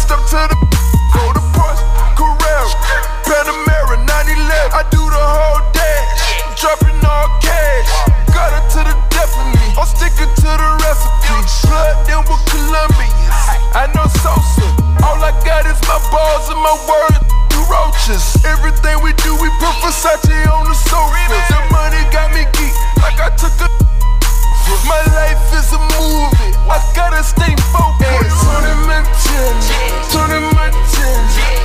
Step to the go to Porsche, Carrera, Panamera, 911. I do the whole dash, dropping all cash. Got it to the death of me. I'm sticking to the recipe. Blood them with Colombians. I know Sosa. All I got is my balls and my words. You roaches. Everything we do, we put Versace on the sofa. The money got me geek, like I took a. My life is a movie. I gotta stay focused. Turning my chin, turning my chin.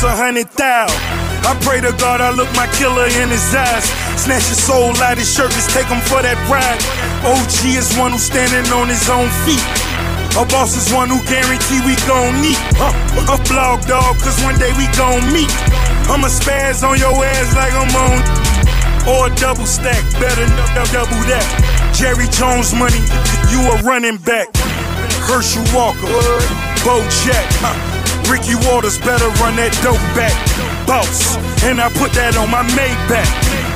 A a hundred thousand. I pray to God I look my killer in his eyes. Snatch his soul out his shirt, just take him for that ride. OG is one who's standing on his own feet. A boss is one who guarantee we gon' meet. A blog dog, cause one day we gon' meet. I'ma spaz on your ass like I'm on. Or a double stack, better double that. Jerry Jones money, you a running back. Herschel Walker, Bo Jack. Ricky Watters better run that dope back. Boss, and I put that on my Maybach.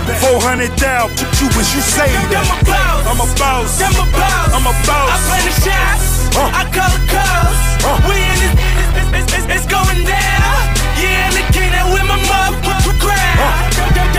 400 thou, put you wish you say that. I'm a boss. I'm a boss. I'm a boss. I play the shots. Uh. I call the calls. Uh. We in this, it's, it's, it's, it's going down. Yeah, and the king that with my mother crowd. Uh.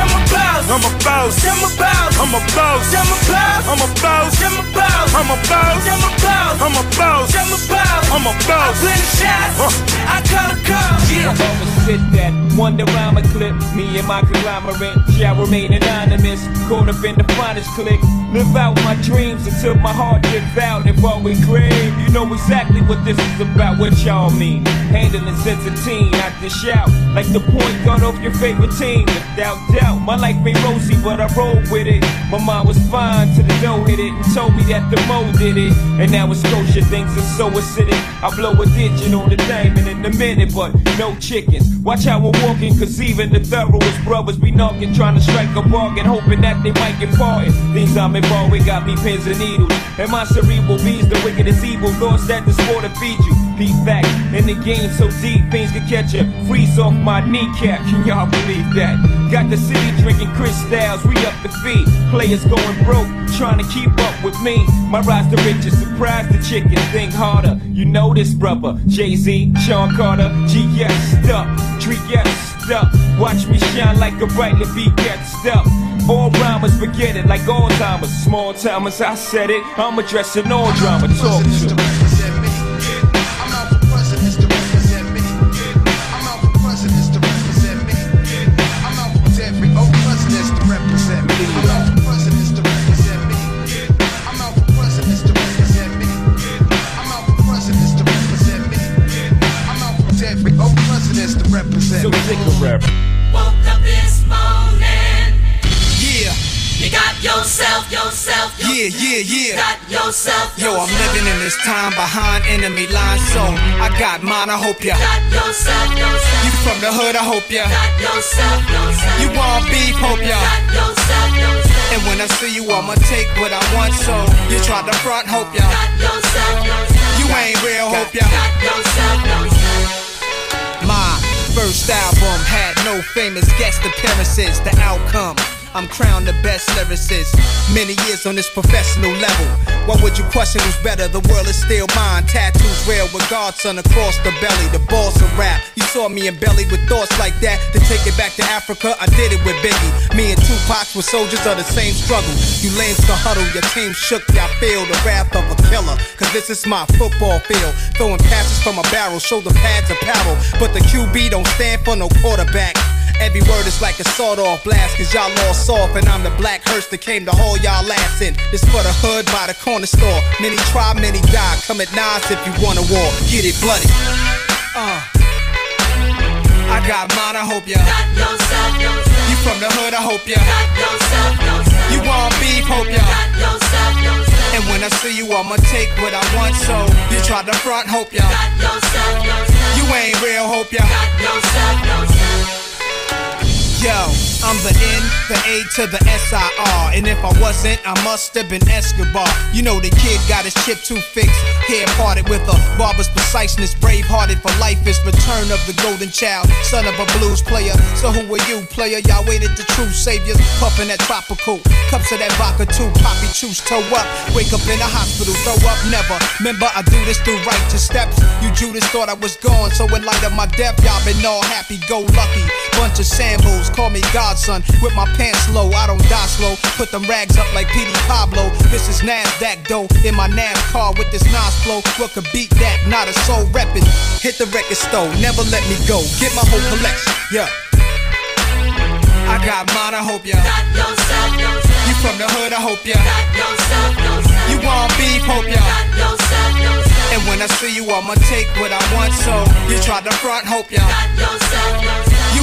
I'm a boss. I'm a boss. I'm a boss. I'm a boss. I'm a boss. I'm a boss. I'm a boss. I'm a boss. I'm a boss. I'm a boss. I'm a boss. I'm a I boss. I play the shots. I call the calls. Yeah. Spit that wonder rhyme clip. Me and my conglomerate shall remain anonymous. Caught up in the finest click. Live out my dreams until my heart gives out. And while we grave, you know exactly what this is about. What y'all mean? Handling sense of teen, I dish out like the point guard off your favorite team. Without doubt, my life ain't rosy, but I roll with it. My mind was fine till the dough hit it and told me that the mo did it. And now it's Scotia things are so acidic. I blow a digit on the diamond in a minute, but no chickens. Watch how we're walking, cause even the thoroughest brothers be knocking, trying to strike a bargain, hoping that they might get parted. Things I'm involved with got me pins and needles. And my cerebral bees, the wicked is evil. Thoughts that sport to feed you. Peace back in the game so deep, things can catch you. Freeze off my kneecap, can y'all believe that? Got the city drinking crystals, we up the feet. Players going broke, trying to keep up with me. My rise to riches, surprise the chicken, think harder. You know this, brother. Jay Z, Sean Carter, GS stuck, Tree stuck. Watch me shine like a brightly beat get stuck. All rhymers forget it like Alzheimer's. Small timers, I said it. I'm addressing all drama. Talk to Yeah, yeah, yeah. got yourself, Yo, I'm living in this time behind enemy lines, so I got mine, I hope ya. got yourself, yourself, You from the hood, I hope ya. got yourself, yourself, You want beef, hope ya. got yourself, yourself, And when I see you, I'ma take what I want, so you try to front, hope ya. got yourself, yourself, You ain't real, hope ya. got yourself, yourself. My first album had no famous guest appearances. The outcome. I'm crowned the best lyricist. Many years on this professional level. Why would you question who's better? The world is still mine. Tattoos rare with Godson across the belly. The boss of rap. You saw me in belly with thoughts like that. To take it back to Africa, I did it with Biggie. Me and Tupac were soldiers of the same struggle. You lames can huddle, your team shook. Y'all feel the wrath of a killer. Cause this is my football field. Throwing passes from a barrel, shoulder pads apparel. But the QB don't stand for no quarterback. Every word is like a sawed off blast, cause y'all all soft, and I'm the black hearse that came to haul y'all ass in. This for the hood by the corner store. Many try, many die. Come at nines if you want a war. Get it bloody. Uh. I got mine, I hope ya. Got yourself, yourself, You from the hood, I hope ya. got yourself, yourself, You want beef, hope ya. got yourself, yourself, And when I see you, I'ma take what I want, so you try to front, hope ya. got yourself, yourself, You ain't real, hope ya. Yo, I'm the N, the A to the S-I-R. And if I wasn't, I must have been Escobar. You know the kid got his chip too fixed. Hair parted with a barber's preciseness. Brave hearted for life is return of the golden child. Son of a blues player. So who are you, player? Y'all waited the true saviors. Puffin' that tropical. Cups of that vodka too. Poppy choose toe up. Wake up in the hospital, throw up never. Remember, I do this through righteous steps. You Judas thought I was gone. So in light of my death, y'all been all happy, go lucky. Bunch of shambles, call me godson. With my pants low, I don't die slow. Put them rags up like Petey Pablo. This is NASDAQ dough in my NASCAR with this Nas flow. What could beat that? Not a soul reppin'. Hit the record store, never let me go. Get my whole collection, yeah. I got mine, I hope ya. Got yourself, yourself, You from the hood, I hope ya. got yourself, yourself, You want beef, hope ya. got yourself, yourself, And when I see you, I'ma take what I want, so you try to front, hope ya.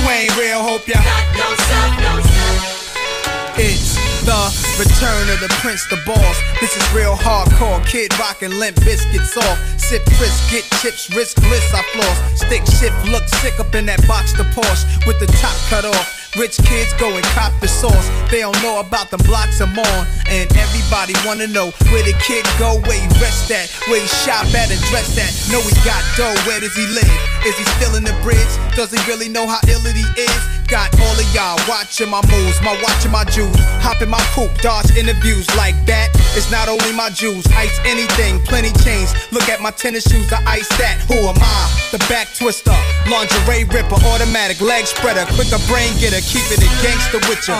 Got yourself, yourself, You ain't real, hope ya. got yourself, yourself. It's the return of the Prince, the boss. This is real hardcore. Kid rockin' limp biscuits off. Sip Chris, get chips, risk bliss, I floss. Stick shift, look sick up in that box, the Porsche with the top cut off. Rich kids go and cop the sauce. They don't know about the blocks I'm on. And everybody wanna know where the kid go, where he rest at, where he shop at and dress at. Know he got dough, where does he live? Is he still in the bridge? Does he really know how ill he is? Got all of y'all watching my moves, my watching my jewels. Hop in my coupe, dodge interviews like that. It's not only my jewels, ice anything, plenty chains. Look at my tennis shoes, I ice that. Who am I? The back twister, lingerie ripper, automatic leg spreader, quick quicker brain getter, keeping it gangster with ya.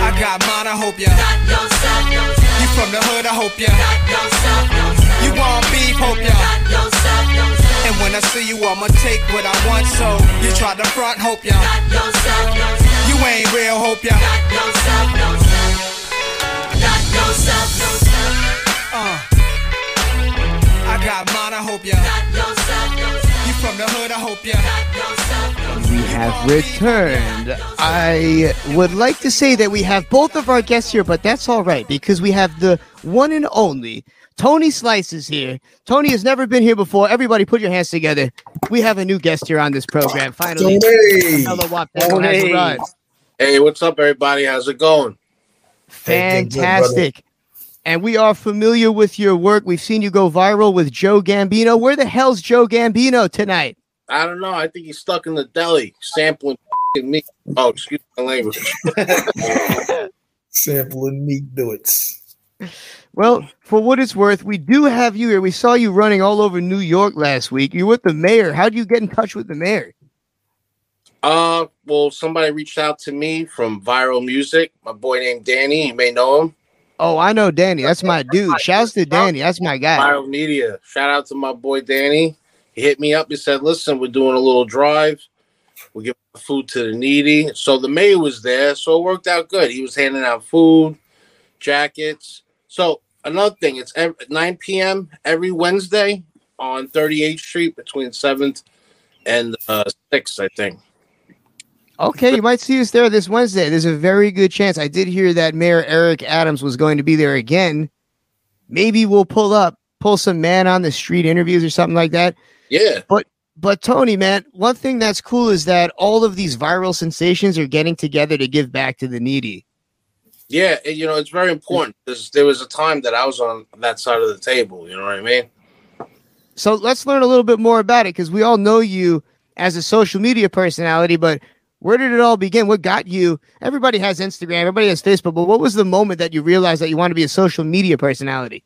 I got mine, I hope ya. You from the hood, I hope ya. You want beef, hope ya. And when I see you, I'ma take what I want. So you try to front, hope ya. You ain't real, hope ya. Uh. I got mine, I hope ya. You from the hood, I hope ya. We have returned. I would like to say that we have both of our guests here, but that's all right because we have the one and only Tony Slices here. Tony has never been here before. Everybody, put your hands together. We have a new guest here on this program. Finally, Tony. Hello, Wap Demo Tony. Hey, what's up, everybody? How's it going? Fantastic. And we are familiar with your work. We've seen you go viral with Joe Gambino. Where the hell's Joe Gambino tonight? I don't know. I think he's stuck in the deli sampling f***ing meat. Oh, excuse my language. Sampling meat billets. Well, for what it's worth, we do have you here. We saw you running all over New York last week. You're with the mayor. How do you get in touch with the mayor? Uh, well, somebody reached out to me from Viral Music. My boy named Danny. You may know him. Oh, I know Danny. That's my dude. Shouts to Danny. That's my guy. Viral Media. Shout out to my boy Danny. Hit me up. He said, "Listen, we're doing a little drive. We're giving food to the needy." So the mayor was there, so it worked out good. He was handing out food, jackets. So another thing, it's ev 9 p.m. every Wednesday on 38th Street between 7th and uh, 6th, I think. Okay, you might see us there this Wednesday. There's a very good chance. I did hear that Mayor Eric Adams was going to be there again. Maybe we'll pull up, pull some man on the street interviews or something like that. Yeah. But but Tony, man, one thing that's cool is that all of these viral sensations are getting together to give back to the needy. Yeah, and, you know, it's very important because there was a time that I was on that side of the table. You know what I mean? So let's learn a little bit more about it because we all know you as a social media personality, but where did it all begin? What got you? Everybody has Instagram, everybody has Facebook, but what was the moment that you realized that you want to be a social media personality?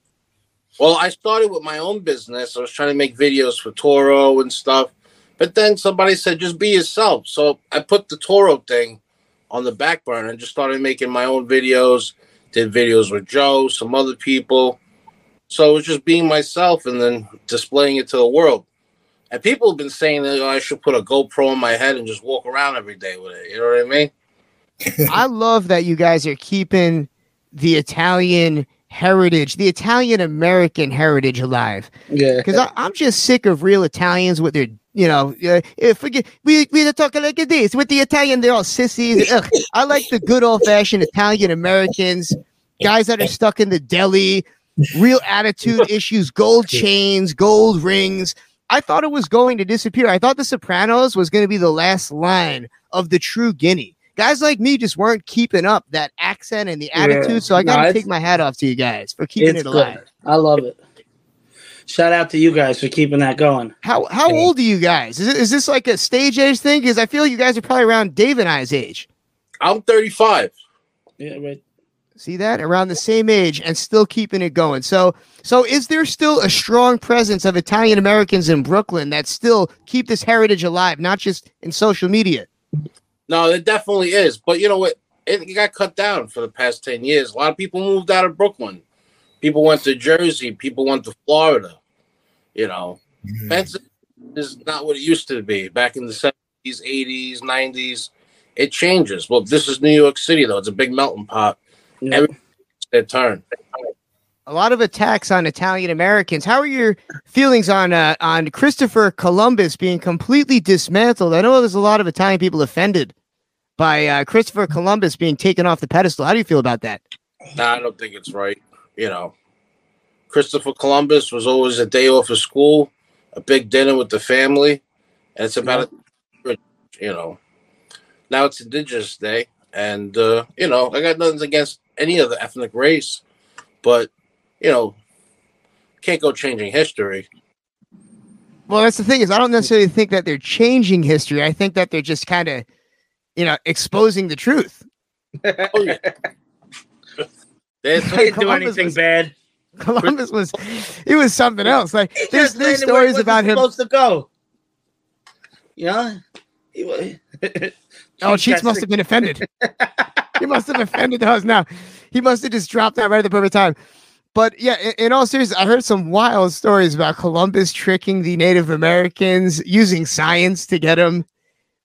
Well, I started with my own business. I was trying to make videos for Toro and stuff. But then somebody said, just be yourself. So I put the Toro thing on the back burner and just started making my own videos. Did videos with Joe, some other people. So it was just being myself and then displaying it to the world. And people have been saying that oh, I should put a GoPro on my head and just walk around every day with it. You know what I mean? I love that you guys are keeping the Italian heritage, the Italian American heritage alive. Yeah. Because I'm just sick of real Italians with their, you know, uh, forget we we talk like this with the Italian. They're all sissies. Ugh. I like the good old fashioned Italian Americans, guys that are stuck in the deli, real attitude issues, gold chains, gold rings. I thought it was going to disappear. I thought The Sopranos was going to be the last line of the true Guinea. Guys like me just weren't keeping up that accent and the Yeah. attitude. So I got to it's- take my hat off to you guys for keeping it alive. good. I love it. Shout out to you guys for keeping that going. How how old are you guys? Is, it, is this like a stage age thing? Because I feel you guys are probably around Dave and I's age. I'm 35. Yeah, right. See that around the same age and still keeping it going. So so is there still a strong presence of Italian Americans in Brooklyn that still keep this heritage alive, not just in social media? No, it definitely is. But you know what? It, it got cut down for the past 10 years. A lot of people moved out of Brooklyn. People went to Jersey. People went to Florida. You know, mm. Pennsylvania is not what it used to be back in the 70s, 80s, 90s. It changes. Well, this is New York City, though. It's a big melting pot. Every their turn. A lot of attacks on Italian Americans. How are your feelings on uh, on Christopher Columbus being completely dismantled? I know there's a lot of Italian people offended by uh, Christopher Columbus being taken off the pedestal. How do you feel about that? Nah, I don't think it's right. You know, Christopher Columbus was always a day off of school, a big dinner with the family, and it's about a, you know. now it's Indigenous Day, and uh, you know I got nothing against any other ethnic race, but you know can't go changing history. Well, that's the thing is I don't necessarily think that they're changing history. I think that they're just kind of, you know, exposing the truth. oh yeah. They didn't do Columbus anything was- bad. Columbus was, it was something else. Like He there's there's landed where he stories about him. Supposed to go. You know. He wa- Oh, Cheeks must have been offended. he must have offended us now. He must have just dropped that right at the perfect time. But yeah, in, in all seriousness, I heard some wild stories about Columbus tricking the Native Americans using science to get them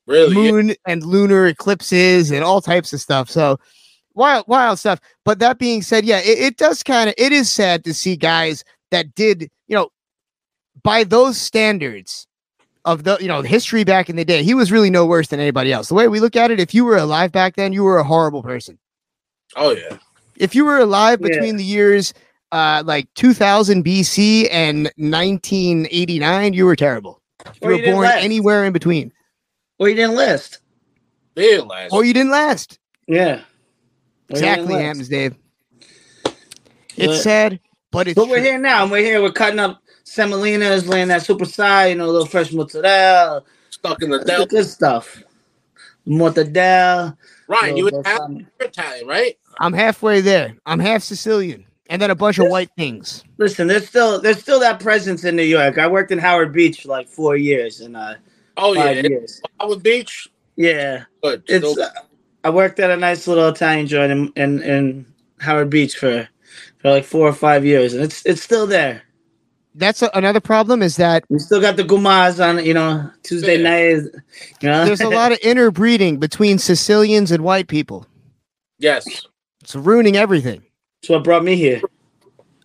Really? yeah. moon and lunar eclipses and all types of stuff. So wild, wild stuff. But that being said, yeah, it, it does kind of it is sad to see guys that did, you know, by those standards of the you know history back in the day, he was really no worse than anybody else. The way we look at it, if you were alive back then, you were a horrible person. Oh yeah. If you were alive Yeah. between the years uh like 2000 BC and 1989, you were terrible. If you you were born last. anywhere in between, Or you didn't last. They didn't last. or you didn't last. Yeah. Or Exactly, last. happens, Dave. It's But- sad, but it's But we're true. here now, and we're here. We're cutting up semolinas, laying that super side, you know, a little fresh mozzarella, Stuck in the That's the Delta. good stuff. Mortadella. Ryan, you little Italian, you're Italian, right? I'm halfway there. I'm half Sicilian, and then a bunch of white things. Listen, there's still there's still that presence in New York. I worked in Howard Beach for like four years, and uh, Oh five yeah. years. Howard Beach. Yeah, Good. it's. Still- Uh, I worked at a nice little Italian joint in, in in Howard Beach for for like four or five years, and it's it's still there. That's a, another problem is that We still got the gumas on, you know, Tuesday Yeah. night. You know, there's a lot of interbreeding between Sicilians and white people. yes. It's ruining everything. That's what brought me here.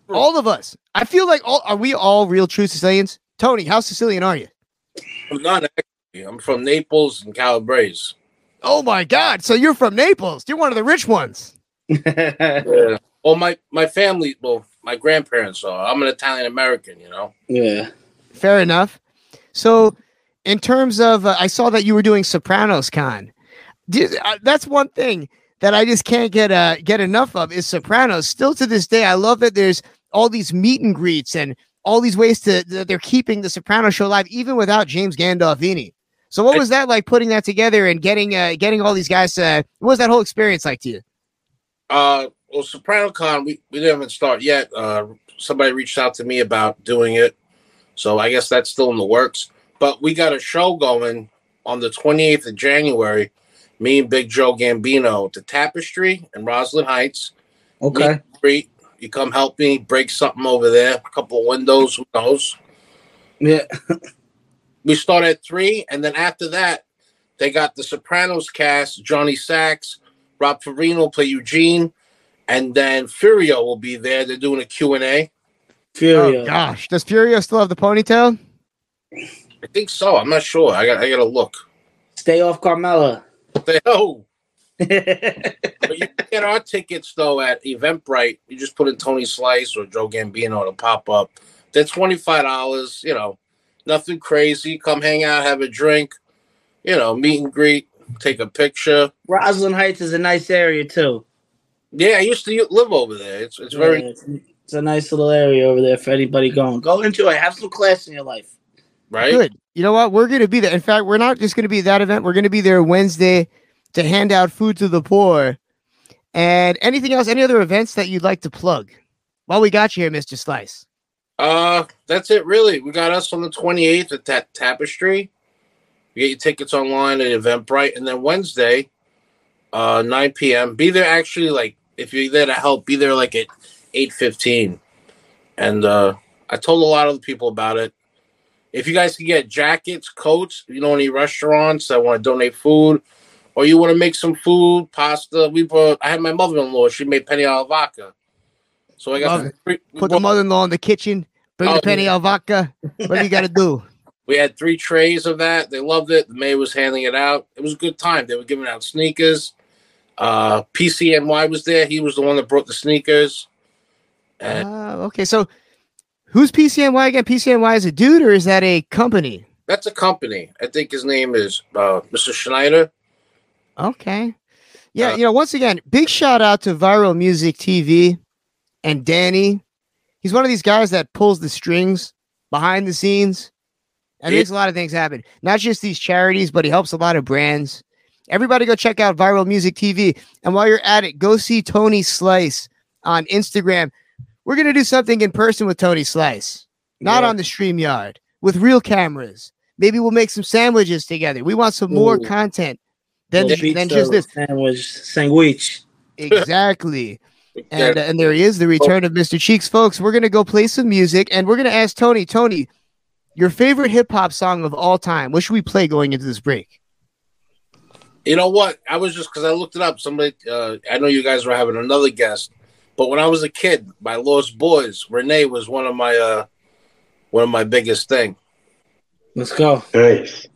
All of us. I feel like all are we all real true Sicilians? Tony, how Sicilian are you? I'm not actually. I'm from Naples and Calabrese. Oh my god. So you're from Naples. You're one of the rich ones. Yeah. Well, my my family. Well, my grandparents are. I'm an Italian American. You know. yeah. Fair enough. So, in terms of, uh, I saw that you were doing Sopranos Con. Do- uh, that's one thing that I just can't get uh, get enough of is Sopranos. Still to this day, I love that there's all these meet and greets and all these ways to that they're keeping the Soprano show alive even without James Gandolfini. So, what was that like putting that together and getting uh, getting all these guys? Uh, what was that whole experience like to you? Uh, well, SopranoCon, we, we didn't even start yet. Uh, somebody reached out to me about doing it. So I guess that's still in the works. But we got a show going on the 28th of January. Me and Big Joe Gambino to Tapestry in Roslyn Heights. Okay. Meet. You come help me break something over there. A couple of windows, who knows? Yeah. we start at three, and then after that, they got the Sopranos cast: Johnny Sachs, Rob Funaro will play Eugene, and then Furio will be there. They're doing a Q and A. Furio. Oh gosh, does Furio still have the ponytail? I think so. I'm not sure. I got. I got to look. Stay off Carmela. They, oh, but you can get our tickets though at Eventbrite. You just put in Tony Slice or Joe Gambino to pop up. They're twenty five dollars. You know, nothing crazy. Come hang out, have a drink. You know, meet and greet, take a picture. Roslyn Heights is a nice area too. Yeah, I used to live over there. It's it's very Yeah, it's, it's a nice little area over there for anybody going. Go into enjoy. Have some class in your life. Right. Good. You know what? We're going to be there. In fact, we're not just going to be at that event. We're going to be there Wednesday to hand out food to the poor. And anything else, any other events that you'd like to plug? While we got you here, Mr. Slice. Uh, that's it. Really, we got us on the twenty eighth at that Tapestry. You get your tickets online at Eventbrite, and then Wednesday, uh, nine p.m. Be there. Actually, like if you're there to help, be there like at eight fifteen. And uh, I told a lot of the people about it. If you guys can get jackets, coats, you know, any restaurants that want to donate food, or you want to make some food, pasta. We brought. I had my mother-in-law. She made penne alla vodka. So I got Love the three- Put the mother in law in the kitchen, bring Oh, the penne al vodka. What do you got to do? We had three trays of that. They loved it. The maid was handing it out. It was a good time. They were giving out sneakers. Uh, PCNY was there. He was the one that brought the sneakers. And Uh, okay, so who's PCNY again? PCNY is a dude or is that a company? that's a company. I think his name is uh, Mr. Schneider. Okay. Yeah, you know, once again, big shout out to Viral Music TV and Danny. He's one of these guys that pulls the strings behind the scenes and Yeah. makes a lot of things happen. Not just these charities, but he helps a lot of brands. Everybody go check out Viral Music TV. And while you're at it, go see Tony Slice on Instagram. We're going to do something in person with Tony Slice, not Yeah. on the StreamYard, with real cameras. Maybe we'll make some sandwiches together. We want some more content than, Little than just this. sandwich, sandwich. Exactly. and and there he is, the return of Mr. Cheeks, folks. We're gonna go play some music, and we're gonna ask Tony. Tony, your favorite hip hop song of all time. What should we play going into this break? You know what? I was just because I looked it up. Somebody, uh, I know you guys were having another guest, but when I was a kid, my Lost Boyz, Renee was one of my uh, one of my biggest thing. Let's go. Nice.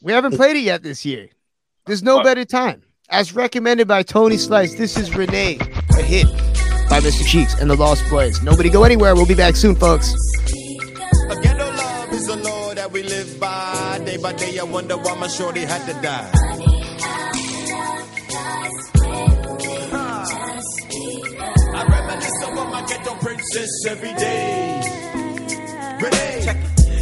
We haven't played it yet this year. There's no better time. As recommended by Tony Slice, this is Renee, a hit by Mr. Cheeks and the Lost Boyz. Nobody go anywhere. We'll be back soon, folks. A ghetto love is a law that we live by. Day by day, I wonder why my shorty had to die. Ghetto princess every day. Renee.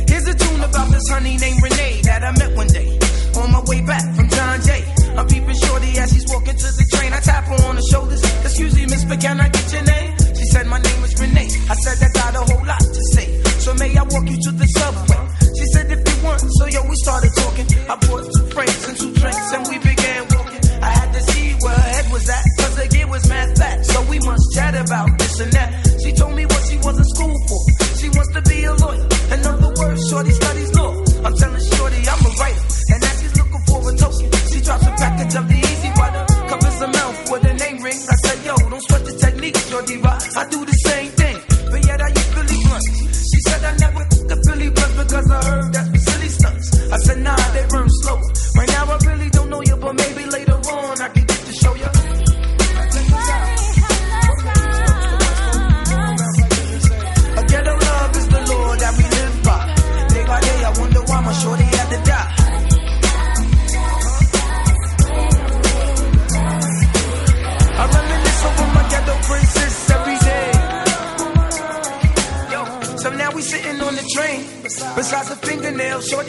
Here's a tune about this honey named Renee that I met one day on my way back from John Jay. I'm peeping shorty as she's walking to the train. I tap her on the shoulders. Excuse me, miss, but can I get your name? She said my name is Renee. I said I got a whole lot to say. So may I walk you to the subway? She said if you want. So yo, we started talking. I bought two friends and two drinks and we began walking. I had to see where her head was at. Cause the gear was mad fat. So we must chat about this and that. She told me what she was in school for. She wants to be a lawyer. In other words, Shorty studies law. I'm telling Shorty I'm a writer. And as she's looking for a token, she drops a package of the easy water. Covers her mouth with a name ring. I said, yo, don't sweat the technique, Shorty rock.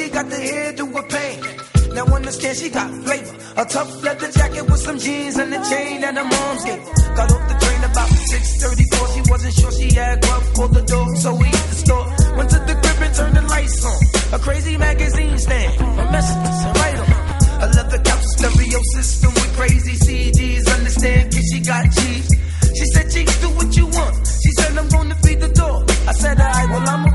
Shorty got the hairdo with pain. Now understand she got flavor. A tough leather jacket with some jeans and a chain that her mom's gave. Got off the train about 6:34. She wasn't sure she had grub. Called the door, so we hit the store. Went to the crib and turned the lights on. A crazy magazine stand. A messages and write 'em. A leather couch stereo system with crazy CDs. Understand? Cause she got cheese. She said, Cheeks, do what you want. She said, I'm gonna feed the door. I said, alright, well, I'm a roller. She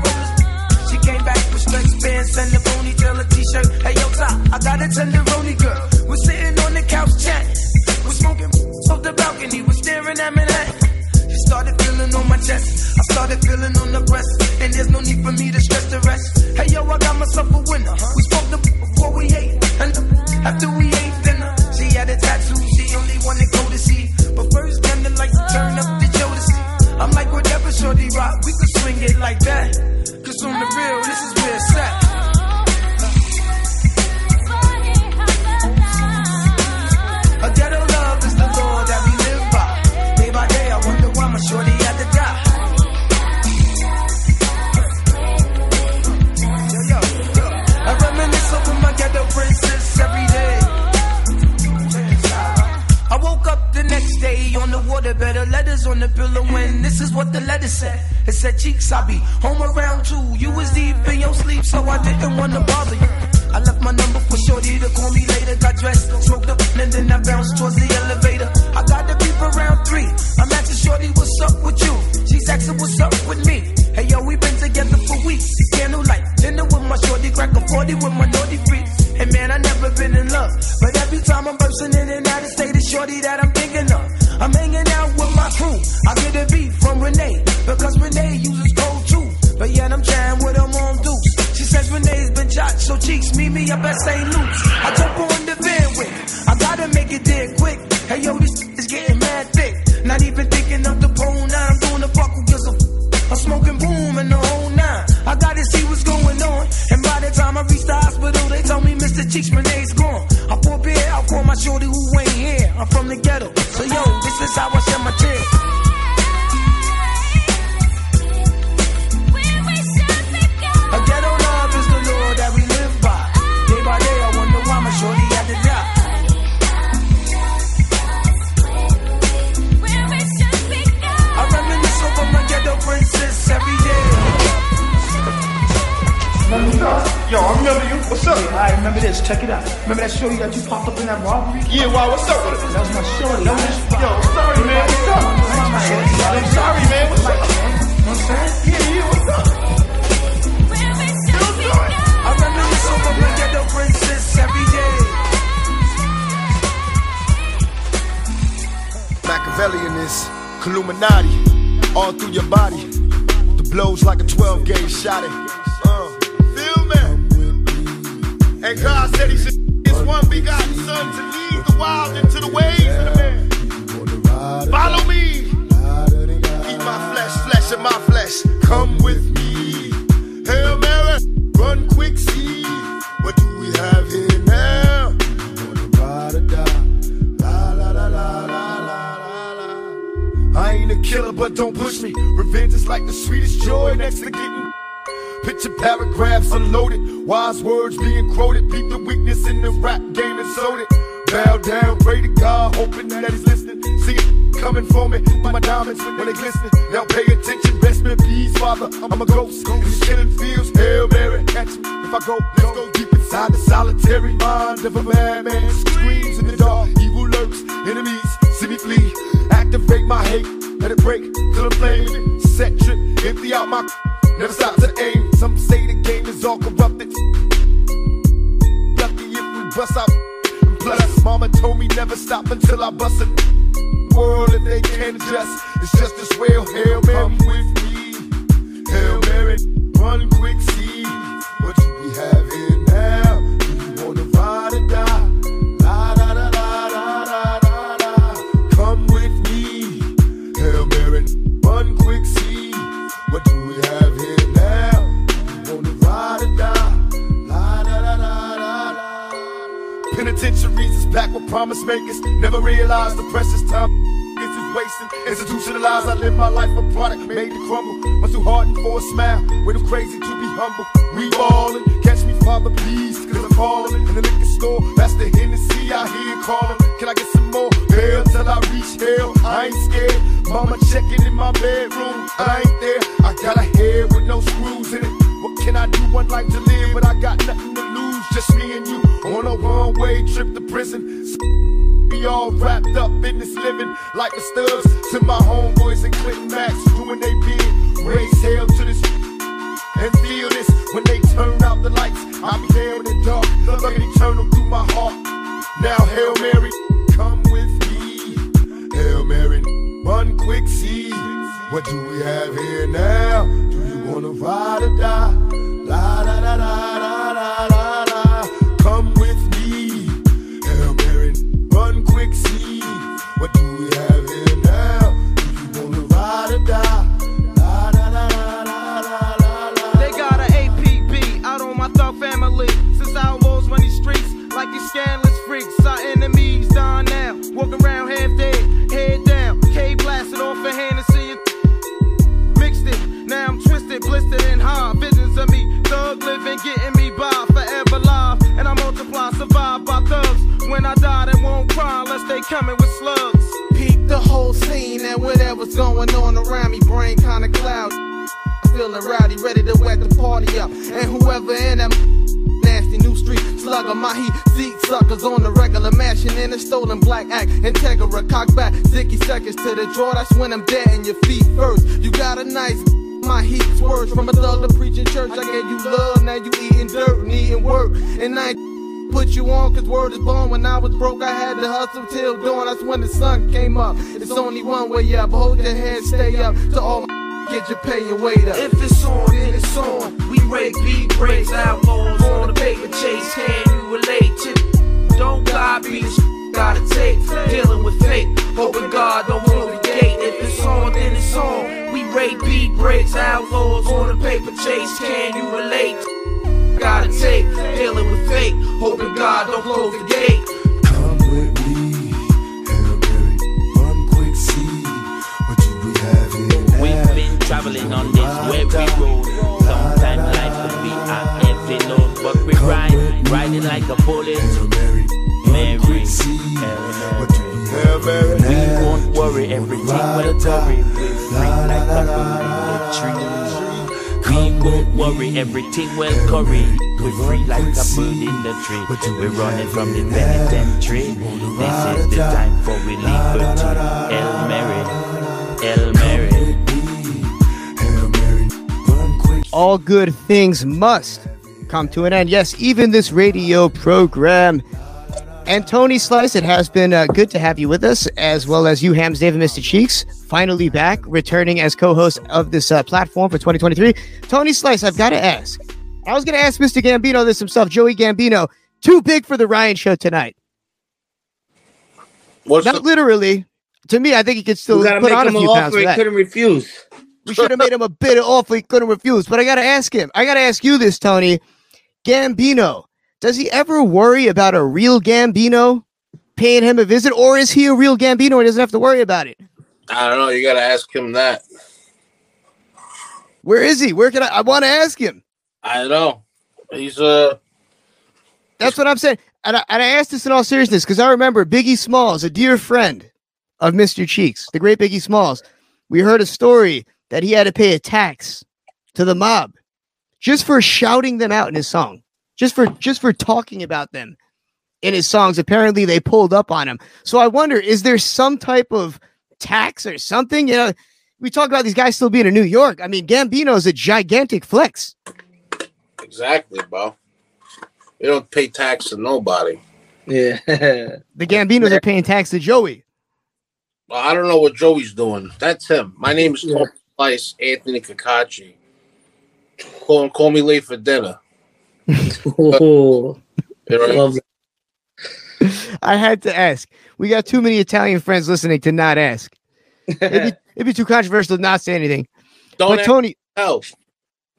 came back with stretch pants and a ponytail, a t-shirt. Hey, yo, top, I got a tenderoni girl. We're sitting on the couch chatting. We're smoking off the balcony. We're staring at Manhattan. She started feeling on my chest. I started feeling on the breast. And there's no need for me to stress the rest. Is. Institutionalized, I live my life a product made to crumble. Must too hardened for a smile. Way too crazy to be humble. We ballin', catch me, Father, please, cause I'm falling. In the liquor store, that's the Hennessy I hear callin'. Can I get some more? Hell till I reach hell. I ain't scared. Mama checking in my bedroom. I ain't there. I got a head with no screws in it. What can I do? One life to live, but I got nothing to lose. Just me and you on a one way trip to prison. We all wrapped up in this living like the studs to my homeboys and Clinton Max doing they bid. Raise hell to this and feel this when they turn out the lights. I'll be there in the dark, at eternal through my heart. Now, Hail Mary, come with me. Hail Mary, run quick, see. What do we have here now? Do you wanna ride or die? La da da da da da. And whatever's going on around me. Brain kinda cloud. Feeling rowdy, ready to wet the party up. And whoever in them nasty new street slugger, my heat seat suckers on the regular mashing in a stolen black act. Integra, cock back, sticky seconds to the draw. That's when I'm dead in your feet first. You got a nice. My heat's worse from a thug to preaching church. I gave you love, now you eating dirt and eating work. And I put you on cause word is born. When I was broke, I had to hustle till dawn. That's when the sun came up. It's only one way up. Hold your head, stay up. To all my get your pay and wait up. If it's on, then it's on. We break beat breaks, outlaws on the paper chase. Can you relate to? Don't God be the sh- gotta take. Dealing with fate, hoping God don't close the gate. If it's on, then it's on. We rate beat breaks, outlaws on the paper chase. Can you relate? gotta take. Dealing with fate, hoping God don't close the gate. Come with me, Mary, quick see what you be having. We've been traveling on this weary road. Sometimes life could be a every load, but we ride, riding like a bullet. Mary, Mary, what you be having. We won't worry, everything will hurry. We're like a bird in the trees. We won't worry, everything will curry. We're free like a bird in the tree. We're running from the penitentiary. This is the time for we liberty. El Mary, El Mary. all good things must come to an end. Yes, even this radio program. And Tony Slice, it has been uh, good to have you with us, as well as you, Hamptons Dave, Mr. Cheeks, finally back, returning as co-host of this uh, platform for 2023. Tony Slice, I've got to ask. I was going to ask Mr. Gambino this himself, Joey Gambino. Too big for the Ryan Show tonight. Not literally. To me, I think he could still put on a few pounds he that. couldn't refuse. We should have made him a bit of offer he couldn't refuse. But I got to ask him. I got to ask you this, Tony. Gambino, does he ever worry about a real Gambino paying him a visit, or is he a real Gambino and doesn't have to worry about it? I don't know. You got to ask him that. Where is he? Where can I? I want to ask him. I don't know. He's uh That's what I'm saying. And I, and I asked this in all seriousness because I remember Biggie Smalls, a dear friend of Mr. Cheeks, the great Biggie Smalls. We heard a story that he had to pay a tax to the mob just for shouting them out in his song, just for just for talking about them in his songs. Apparently, they pulled up on him. So I wonder, is there some type of tax or something? You know, we talk about these guys still being in New York. I mean, Gambino is a gigantic flex. exactly, bro. You don't pay tax to nobody. Yeah. The Gambinos are paying tax to Joey. Well, I don't know what Joey's doing. That's him. My name is Tony Slice, Anthony Kakachi. Call, call me late for dinner. Oh, You know? love I had to ask. We got too many Italian friends listening to not ask. It'd be, it'd be too controversial to not say anything. Don't but ask- Tony, Hell,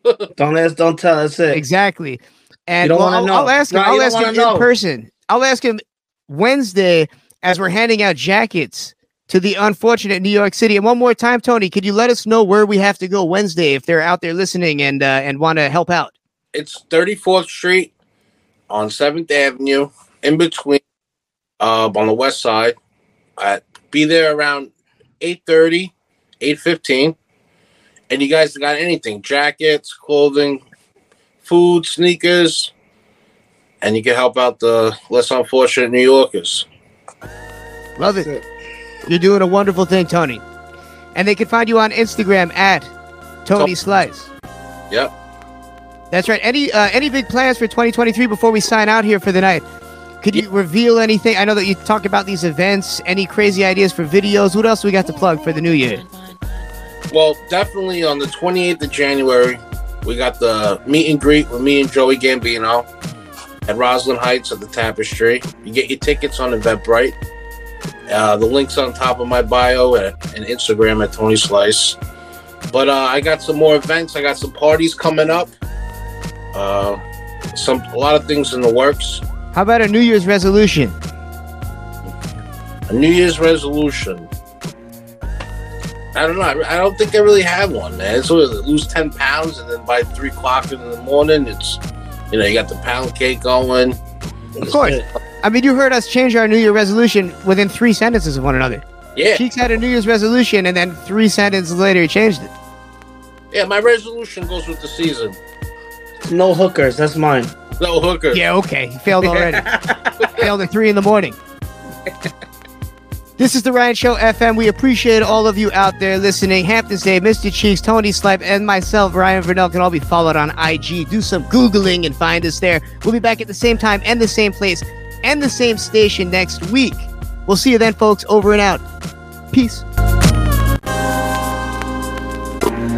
Don't ask, don't tell. That's it. exactly. And You don't well, wanna I'll, know. I'll ask him. No, I'll ask him wanna in know. person. I'll ask him Wednesday as we're handing out jackets to the unfortunate New York City. And one more time, Tony, could you let us know where we have to go Wednesday if they're out there listening and uh, and want to help out? It's 34th Street on 7th Avenue, in between, uh, on the west side. I'd be there around 8.30, 8.15. And you guys got anything, jackets, clothing, food, sneakers, and you can help out the less unfortunate New Yorkers. Love it. You're doing a wonderful thing, Tony. And they can find you on Instagram at Tony Slice. Yep. That's right. Any uh, any big plans for 2023 before we sign out here for the night? Could you reveal anything? I know that you talk about these events. Any crazy ideas for videos? What else we got to plug for the new year? Well, definitely on the 28th of January, we got the meet and greet with me and Joey Gambino at Roslyn Heights at the Tapestry. You get your tickets on Eventbrite. Uh, the link's on top of my bio and, and Instagram at Tony Slice. But uh, I got some more events. I got some parties coming up. Uh, some a lot of things in the works. How about a New Year's resolution? A New Year's resolution. I don't know. I, don't think I really have one, man. So lose ten pounds, and then by three o'clock in the morning, it's you know you got the pound cake going. Of course. I mean, you heard us change our New Year resolution within three sentences of one another. Yeah. Cheeks had a New Year's resolution, and then three sentences later, he changed it. Yeah, my resolution goes with the season. No hookers. That's mine. No hookers. Yeah, okay. He failed already. failed at three in the morning. This is the Ryan Show FM. We appreciate all of you out there listening. Hamptons Dave, Mr. Cheeks, Tony Slice, and myself, Ryan Verneuille, can all be followed on IG. Do some Googling and find us there. We'll be back at the same time and the same place and the same station next week. We'll see you then, folks. Over and out. Peace.